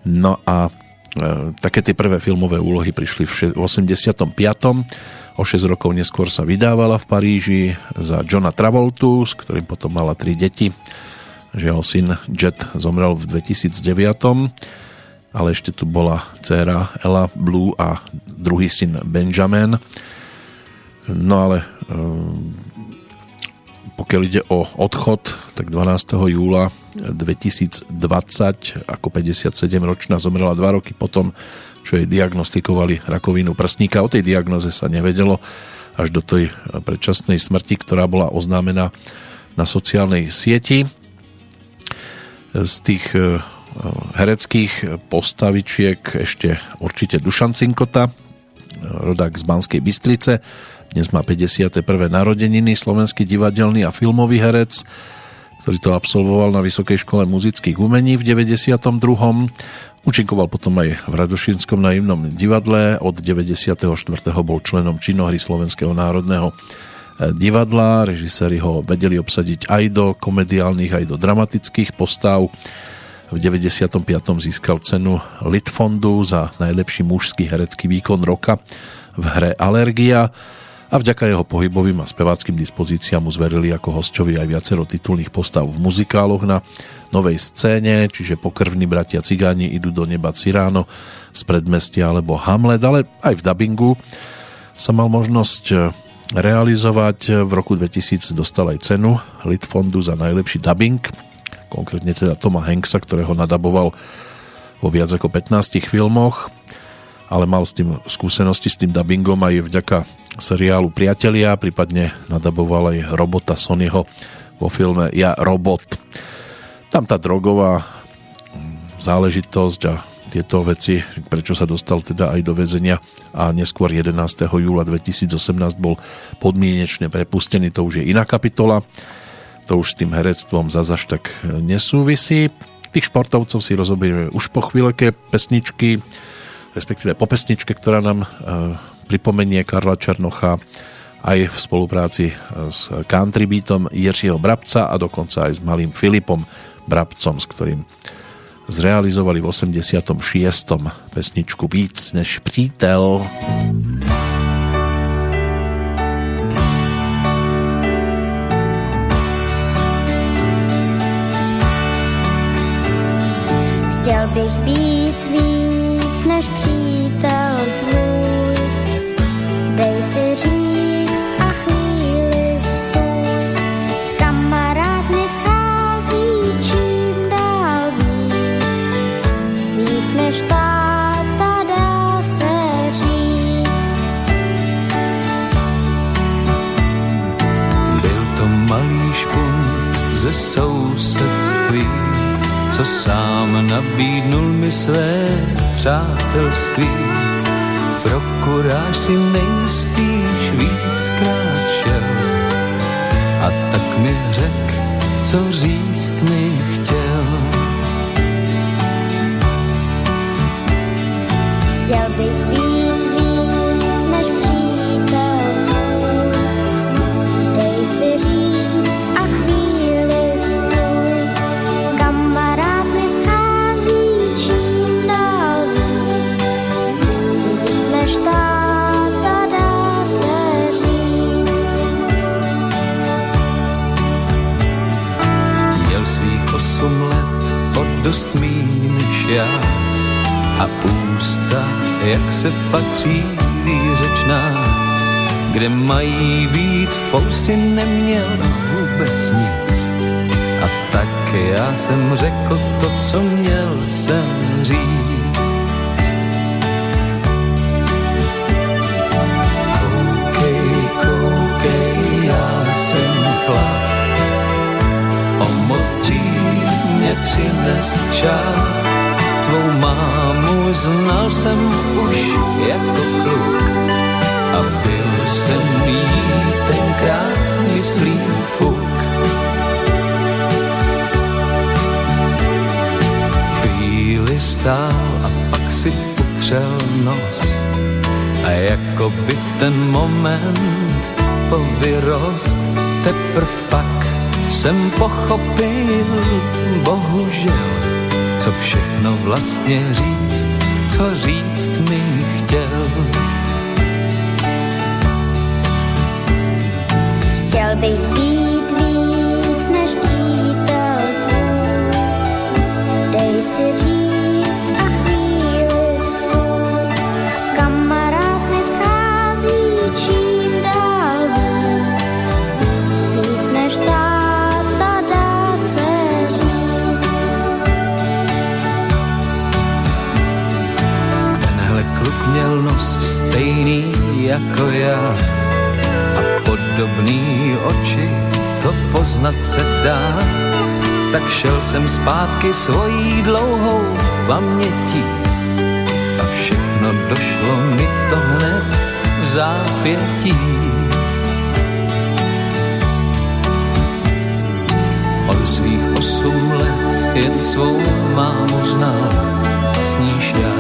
No a e, také tie prvé filmové úlohy prišli v 85. O 6 rokov neskôr sa vydávala v Paríži za Johna Travoltu, s ktorým potom mala tri deti. Žiaľ, syn Jet zomrel v 2009 ale ešte tu bola dcéra Ella Blue a druhý syn Benjamin. No ale ehm, pokiaľ ide o odchod, tak 12. júla 2020 ako 57-ročná zomrela dva roky potom, čo jej diagnostikovali rakovinu prsníka. O tej diagnoze sa nevedelo až do tej predčasnej smrti, ktorá bola oznámená na sociálnej sieti. Z tých e, hereckých postavičiek ešte určite Dušan Cinkota, rodák z Banskej Bystrice, dnes má 51. narodeniny slovenský divadelný a filmový herec, ktorý to absolvoval na Vysokej škole muzických umení v 92. Učinkoval potom aj v Radošínskom naivnom divadle. Od 94. bol členom činohry Slovenského národného divadla. Režiséri ho vedeli obsadiť aj do komediálnych, aj do dramatických postav. V 95. získal cenu Litfondu za najlepší mužský herecký výkon roka v hre Alergia a vďaka jeho pohybovým a speváckým dispozíciám mu zverili ako hostovi aj viacero titulných postav v muzikáloch na novej scéne, čiže pokrvní bratia cigáni idú do neba Ciráno z predmestia alebo Hamlet, ale aj v dubbingu sa mal možnosť realizovať. V roku 2000 dostal aj cenu Litfondu za najlepší dubbing, konkrétne teda Toma Hanksa, ktorého nadaboval vo viac ako 15 filmoch, ale mal s tým skúsenosti s tým dubbingom aj vďaka seriálu Priatelia, prípadne nadaboval aj robota Sonyho vo filme Ja robot. Tam tá drogová mm, záležitosť a tieto veci, prečo sa dostal teda aj do väzenia a neskôr 11. júla 2018 bol podmienečne prepustený, to už je iná kapitola. To už s tým herectvom zazaž tak nesúvisí. Tých športovcov si rozoberieme už po chvíľke pesničky, respektíve po pesničke, ktorá nám e, pripomenie Karla Černocha aj v spolupráci s country beatom Jiřího Brabca a dokonca aj s malým Filipom Brabcom, s ktorým zrealizovali v 86. pesničku Víc než přítel. Chtěl bych být to sám nabídnul mi své přátelství. Pro kuráž si nejspíš víckrát šel a tak mi řek, co říct mi chtěl. Chtěl bych být dost míň než já a ústa, jak se patří výřečná, kde mají být fousy, neměl vůbec nic. A tak já jsem řekl to, co měl jsem přines čas. Tvou mámu znal jsem už jako kluk a byl jsem jí tenkrát myslí fuk. Chvíli stál a pak si potřel nos a jako bych ten moment povyrost teprv pak jsem pochopil, bohužel, co všechno vlastně říct, co říct mi chtěl. Chtěl bych být jako já a podobný oči, to poznat se dá. Tak šel jsem zpátky svojí dlouhou pamětí a všechno došlo mi to hned v zápětí. On svých osm let jen svou mámu znal, s níž já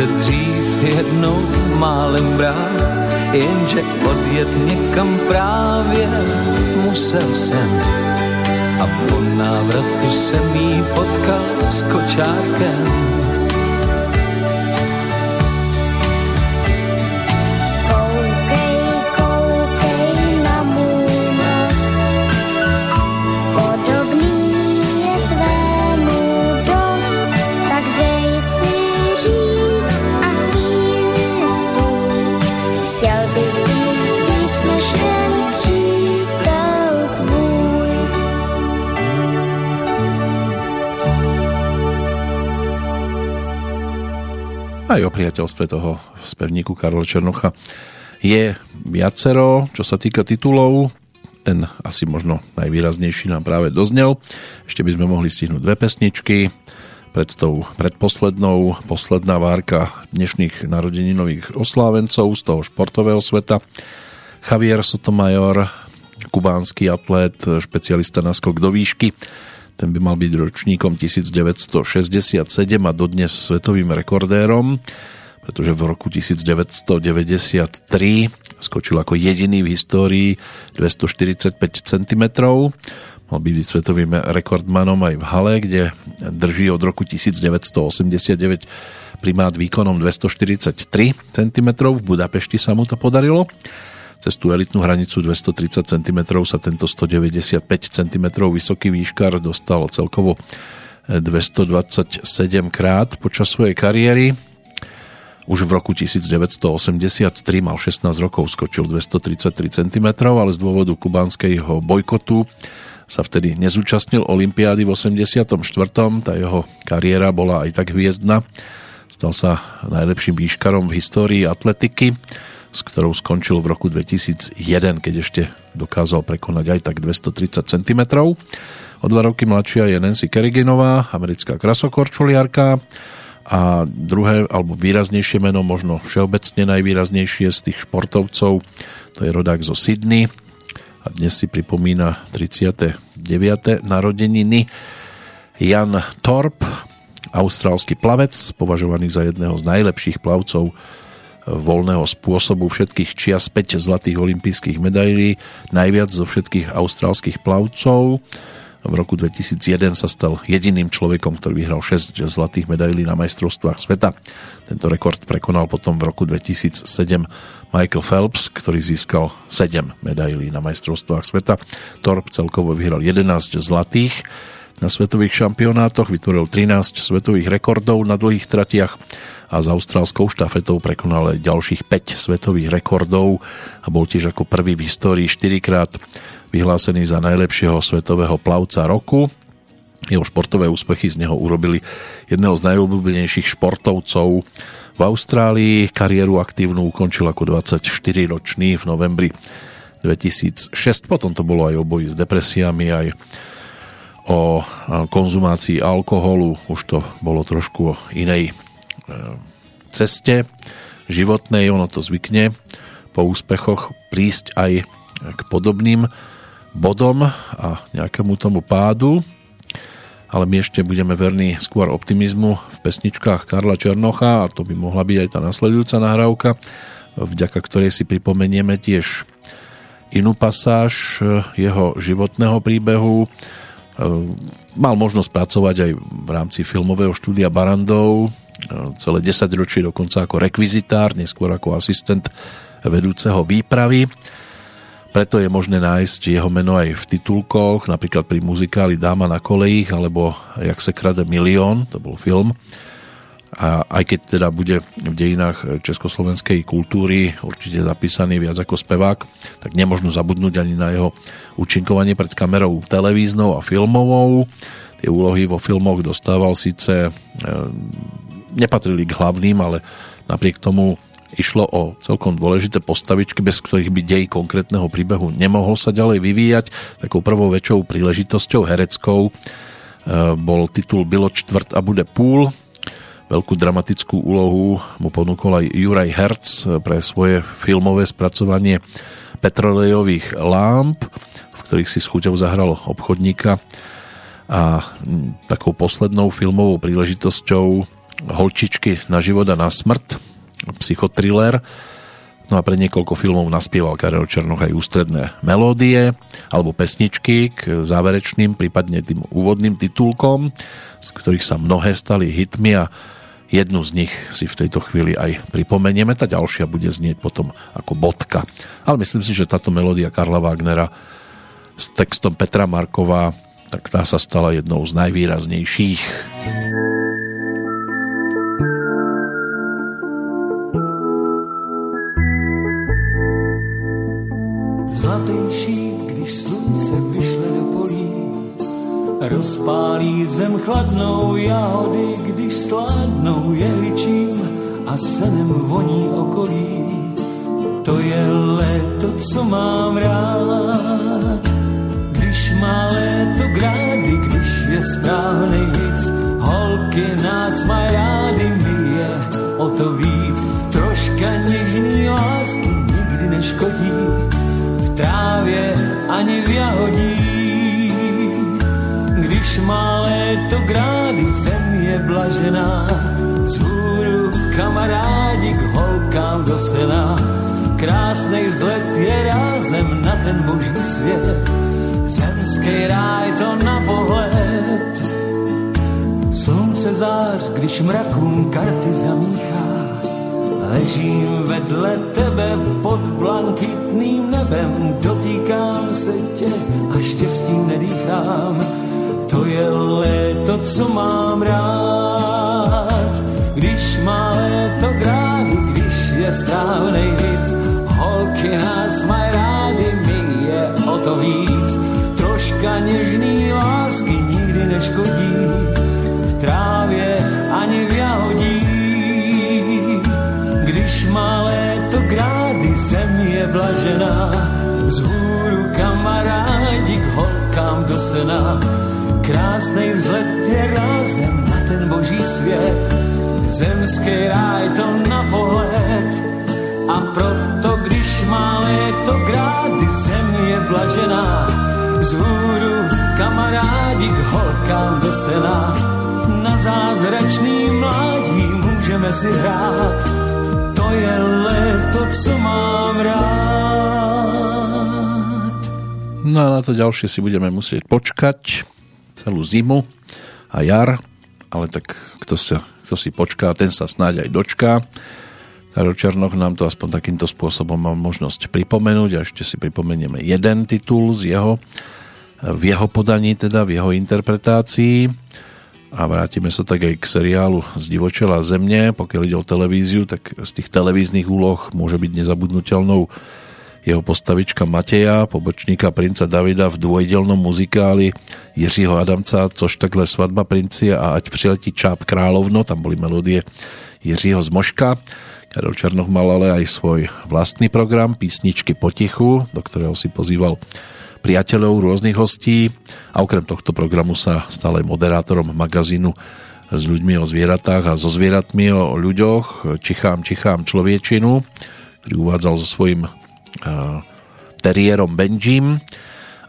se dřív jednou málem brál, jenže odjet někam právě musel jsem. A po návratu jsem jí potkal s kočárkem. Aj o priateľstve toho spevníku Karla Černocha je viacero, čo sa týka titulov. Ten asi možno najvýraznejší nám práve doznel. Ešte by sme mohli stihnúť dve pesničky. Pred tou predposlednou, posledná várka dnešných narodeninových oslávencov z toho športového sveta. Javier Sotomayor, kubánsky atlét, špecialista na skok do výšky. Ten by mal byť ročníkom 1967 a dodnes svetovým rekordérom, pretože v roku 1993 skočil ako jediný v histórii 245 cm. Mal byť svetovým rekordmanom aj v hale, kde drží od roku 1989 primát výkonom 243 cm. V Budapešti sa mu to podarilo. Cez tú elitnú hranicu 230 cm sa tento 195 cm vysoký výškar dostal celkovo 227 krát počas svojej kariéry. Už v roku 1983 mal 16 rokov, skočil 233 cm, ale z dôvodu kubánskeho bojkotu sa vtedy nezúčastnil Olympiády v 84. Tá jeho kariéra bola aj tak hviezdna. Stal sa najlepším výškarom v histórii atletiky s ktorou skončil v roku 2001, keď ešte dokázal prekonať aj tak 230 cm. O dva roky mladšia je Nancy Kerriganová, americká krasokorčuliarka a druhé, alebo výraznejšie meno, možno všeobecne najvýraznejšie z tých športovcov, to je rodák zo Sydney a dnes si pripomína 39. narodeniny Jan Torp, austrálsky plavec, považovaný za jedného z najlepších plavcov voľného spôsobu všetkých čias 5 zlatých olympijských medailí, najviac zo všetkých austrálskych plavcov. V roku 2001 sa stal jediným človekom, ktorý vyhral 6 zlatých medailí na majstrovstvách sveta. Tento rekord prekonal potom v roku 2007 Michael Phelps, ktorý získal 7 medailí na majstrovstvách sveta. Torp celkovo vyhral 11 zlatých na svetových šampionátoch, vytvoril 13 svetových rekordov na dlhých tratiach a s austrálskou štafetou prekonal ďalších 5 svetových rekordov a bol tiež ako prvý v histórii 4 krát vyhlásený za najlepšieho svetového plavca roku. Jeho športové úspechy z neho urobili jedného z najobľúbenejších športovcov v Austrálii. Kariéru aktívnu ukončil ako 24-ročný v novembri 2006. Potom to bolo aj o boji s depresiami, aj o konzumácii alkoholu. Už to bolo trošku o inej ceste životnej. Ono to zvykne po úspechoch prísť aj k podobným bodom a nejakému tomu pádu, ale my ešte budeme verní skôr optimizmu v pesničkách Karla Černocha a to by mohla byť aj tá nasledujúca nahrávka, vďaka ktorej si pripomenieme tiež inú pasáž jeho životného príbehu. Mal možnosť pracovať aj v rámci filmového štúdia Barandov, celé 10 ročí dokonca ako rekvizitár, neskôr ako asistent vedúceho výpravy preto je možné nájsť jeho meno aj v titulkoch, napríklad pri muzikáli Dáma na kolejích, alebo Jak se krade milión, to bol film. A aj keď teda bude v dejinách československej kultúry určite zapísaný viac ako spevák, tak nemožno zabudnúť ani na jeho účinkovanie pred kamerou televíznou a filmovou. Tie úlohy vo filmoch dostával síce, e, nepatrili k hlavným, ale napriek tomu Išlo o celkom dôležité postavičky, bez ktorých by dej konkrétneho príbehu nemohol sa ďalej vyvíjať. Takou prvou väčšou príležitosťou hereckou e, bol titul Bylo čtvrt a bude púl. Veľkú dramatickú úlohu mu ponúkol aj Juraj Herc pre svoje filmové spracovanie petrolejových lámp, v ktorých si s chuťou zahral obchodníka a takou poslednou filmovou príležitosťou Holčičky na život a na smrť psychotriller. No a pre niekoľko filmov naspieval Karel Černoch aj ústredné melódie alebo pesničky k záverečným, prípadne tým úvodným titulkom, z ktorých sa mnohé stali hitmi a jednu z nich si v tejto chvíli aj pripomenieme. Tá ďalšia bude znieť potom ako bodka. Ale myslím si, že táto melódia Karla Wagnera s textom Petra Markova, tak tá sa stala jednou z najvýraznejších. Zlatý šít, když slunce vyšle do polí, rozpálí zem chladnou jahody, když sládnou jehličím a senem voní okolí. To je léto, co mám rád, když má léto grády, když je správný hic, holky nás mají my je o to víc, trávě ani v jahodí. Když má léto grády, zem je blažená, hůru kamarádi k holkám do sena. Krásnej vzlet je rázem na ten boží svět, zemský ráj to na pohled. Slunce zář, když mrakům karty zamíchá, Ležím vedle tebe pod blankitným nebem, dotýkám se tě a štěstím nedýchám. To je léto, co mám rád, když má léto grády, když je správnej víc. Svět. Zemský ráj to na pohled a proto, když má léto grády, zem je blažená. Z hůru kamarádi k holkám sena, na zázračný mládí můžeme si hrát. To je léto, co mám rád. No a na to ďalšie si budeme musieť počkať celú zimu a jar, ale tak kto, sa, kto si počká, ten sa snáď aj dočká. Karol Černoch nám to aspoň takýmto spôsobom má možnosť pripomenúť a ešte si pripomenieme jeden titul z jeho, v jeho podaní, teda v jeho interpretácii a vrátime sa tak aj k seriálu z divočela zemne. Pokiaľ ide o televíziu, tak z tých televíznych úloh môže byť nezabudnutelnou jeho postavička Mateja, pobočníka princa Davida v dvojdelnom muzikáli Jiřího Adamca, což takhle Svadba princi a Ať přiletí čáp královno, tam boli melódie Jiřího Zmoška. Karol Černoch mal ale aj svoj vlastný program Písničky potichu, do ktorého si pozýval priateľov rôznych hostí a okrem tohto programu sa stal aj moderátorom magazínu s ľuďmi o zvieratách a so zvieratmi o ľuďoch Čichám, Čichám človečinu, ktorý uvádzal so svojím teriérom Benjim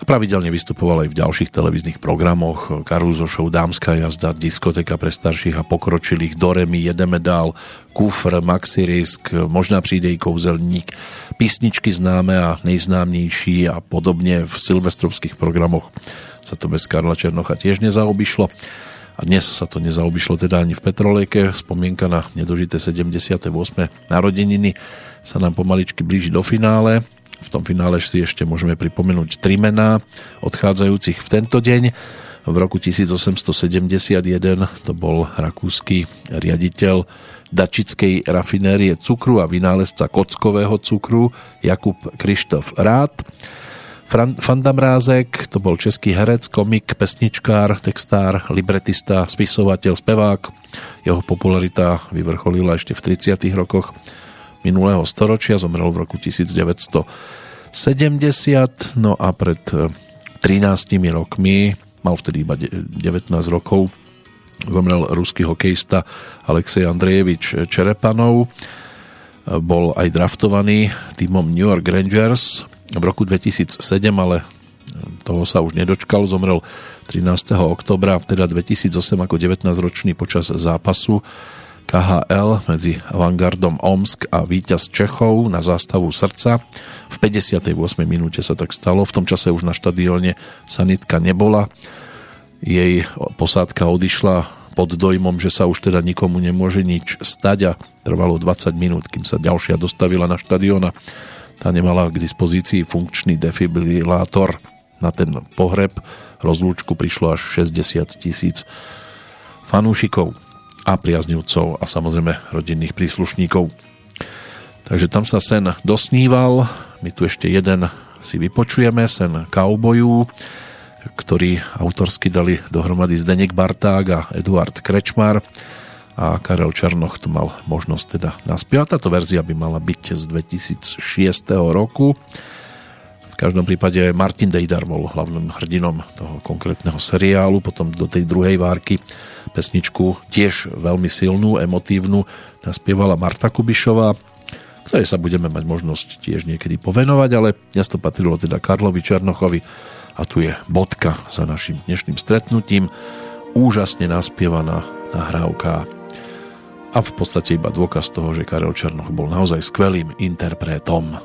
a pravidelne vystupoval aj v ďalších televíznych programoch Karuzo Show, Dámska jazda, diskoteka pre starších a pokročilých, Doremi, Jedeme dál, Kufr, Maxi Risk, možná přijde i kouzelník, písničky známe a nejznámější a podobne v silvestrovských programoch sa to bez Karla Černocha tiež nezaobišlo. A dnes sa to nezaobišlo teda ani v Petrolejke. Spomienka na nedožité 78. narodeniny sa nám pomaličky blíži do finále. V tom finále si ešte môžeme pripomenúť tri mená odchádzajúcich v tento deň. V roku 1871 to bol rakúsky riaditeľ dačickej rafinérie cukru a vynálezca kockového cukru Jakub Krištof Rád. Fandamrázek, to bol český herec, komik, pesničkár, textár, libretista, spisovateľ, spevák. Jeho popularita vyvrcholila ešte v 30. rokoch minulého storočia, zomrel v roku 1970, no a pred 13 eh, rokmi, mal vtedy iba 19 rokov, zomrel ruský hokejista Alexej Andrejevič Čerepanov, eh, bol aj draftovaný týmom New York Rangers v roku 2007, ale toho sa už nedočkal, zomrel 13. oktobra, teda 2008 ako 19-ročný počas zápasu KHL medzi Avangardom Omsk a Víťaz Čechov na zástavu srdca. V 58. minúte sa tak stalo. V tom čase už na štadióne sanitka nebola. Jej posádka odišla pod dojmom, že sa už teda nikomu nemôže nič stať a trvalo 20 minút, kým sa ďalšia dostavila na štadión tá nemala k dispozícii funkčný defibrilátor na ten pohreb. Rozlúčku prišlo až 60 tisíc fanúšikov a priaznivcov a samozrejme rodinných príslušníkov. Takže tam sa sen dosníval, my tu ešte jeden si vypočujeme, sen kaubojú, ktorý autorsky dali dohromady Zdenek Barták a Eduard Krečmar a Karel Černoch to mal možnosť teda naspievať. Táto verzia by mala byť z 2006 roku. Každom prípade Martin Dejdar bol hlavným hrdinom toho konkrétneho seriálu, potom do tej druhej várky pesničku tiež veľmi silnú, emotívnu naspievala Marta Kubišová, ktorej sa budeme mať možnosť tiež niekedy povenovať, ale dnes to patrilo teda Karlovi Černochovi a tu je bodka za našim dnešným stretnutím. Úžasne naspievaná nahrávka a v podstate iba dôkaz toho, že Karel Černoch bol naozaj skvelým interpretom.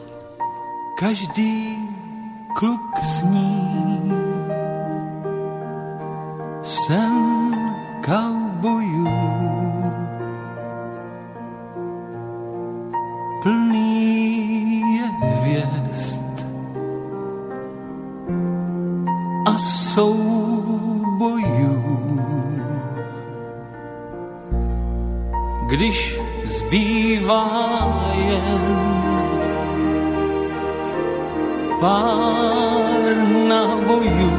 Každý kluk sní sen kaubojů. Plný je hvězd a soubojů. Když zbývá jen par na boju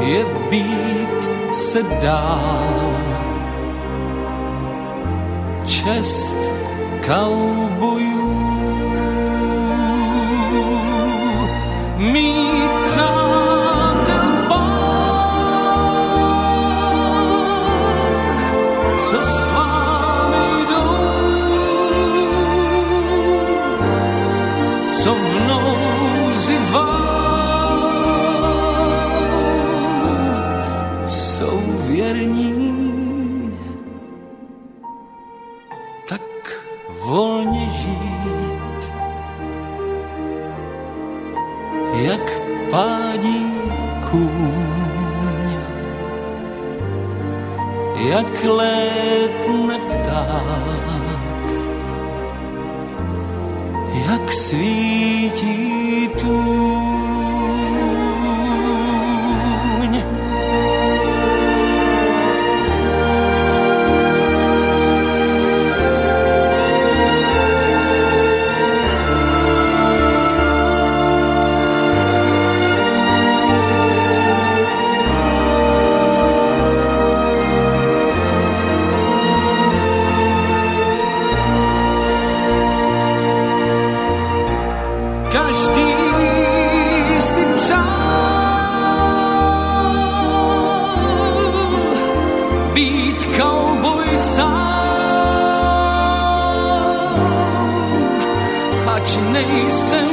je být se dál čest kaubojů mít přátel pár, pádí kůň. Jak létne pták, jak svítí tůň. and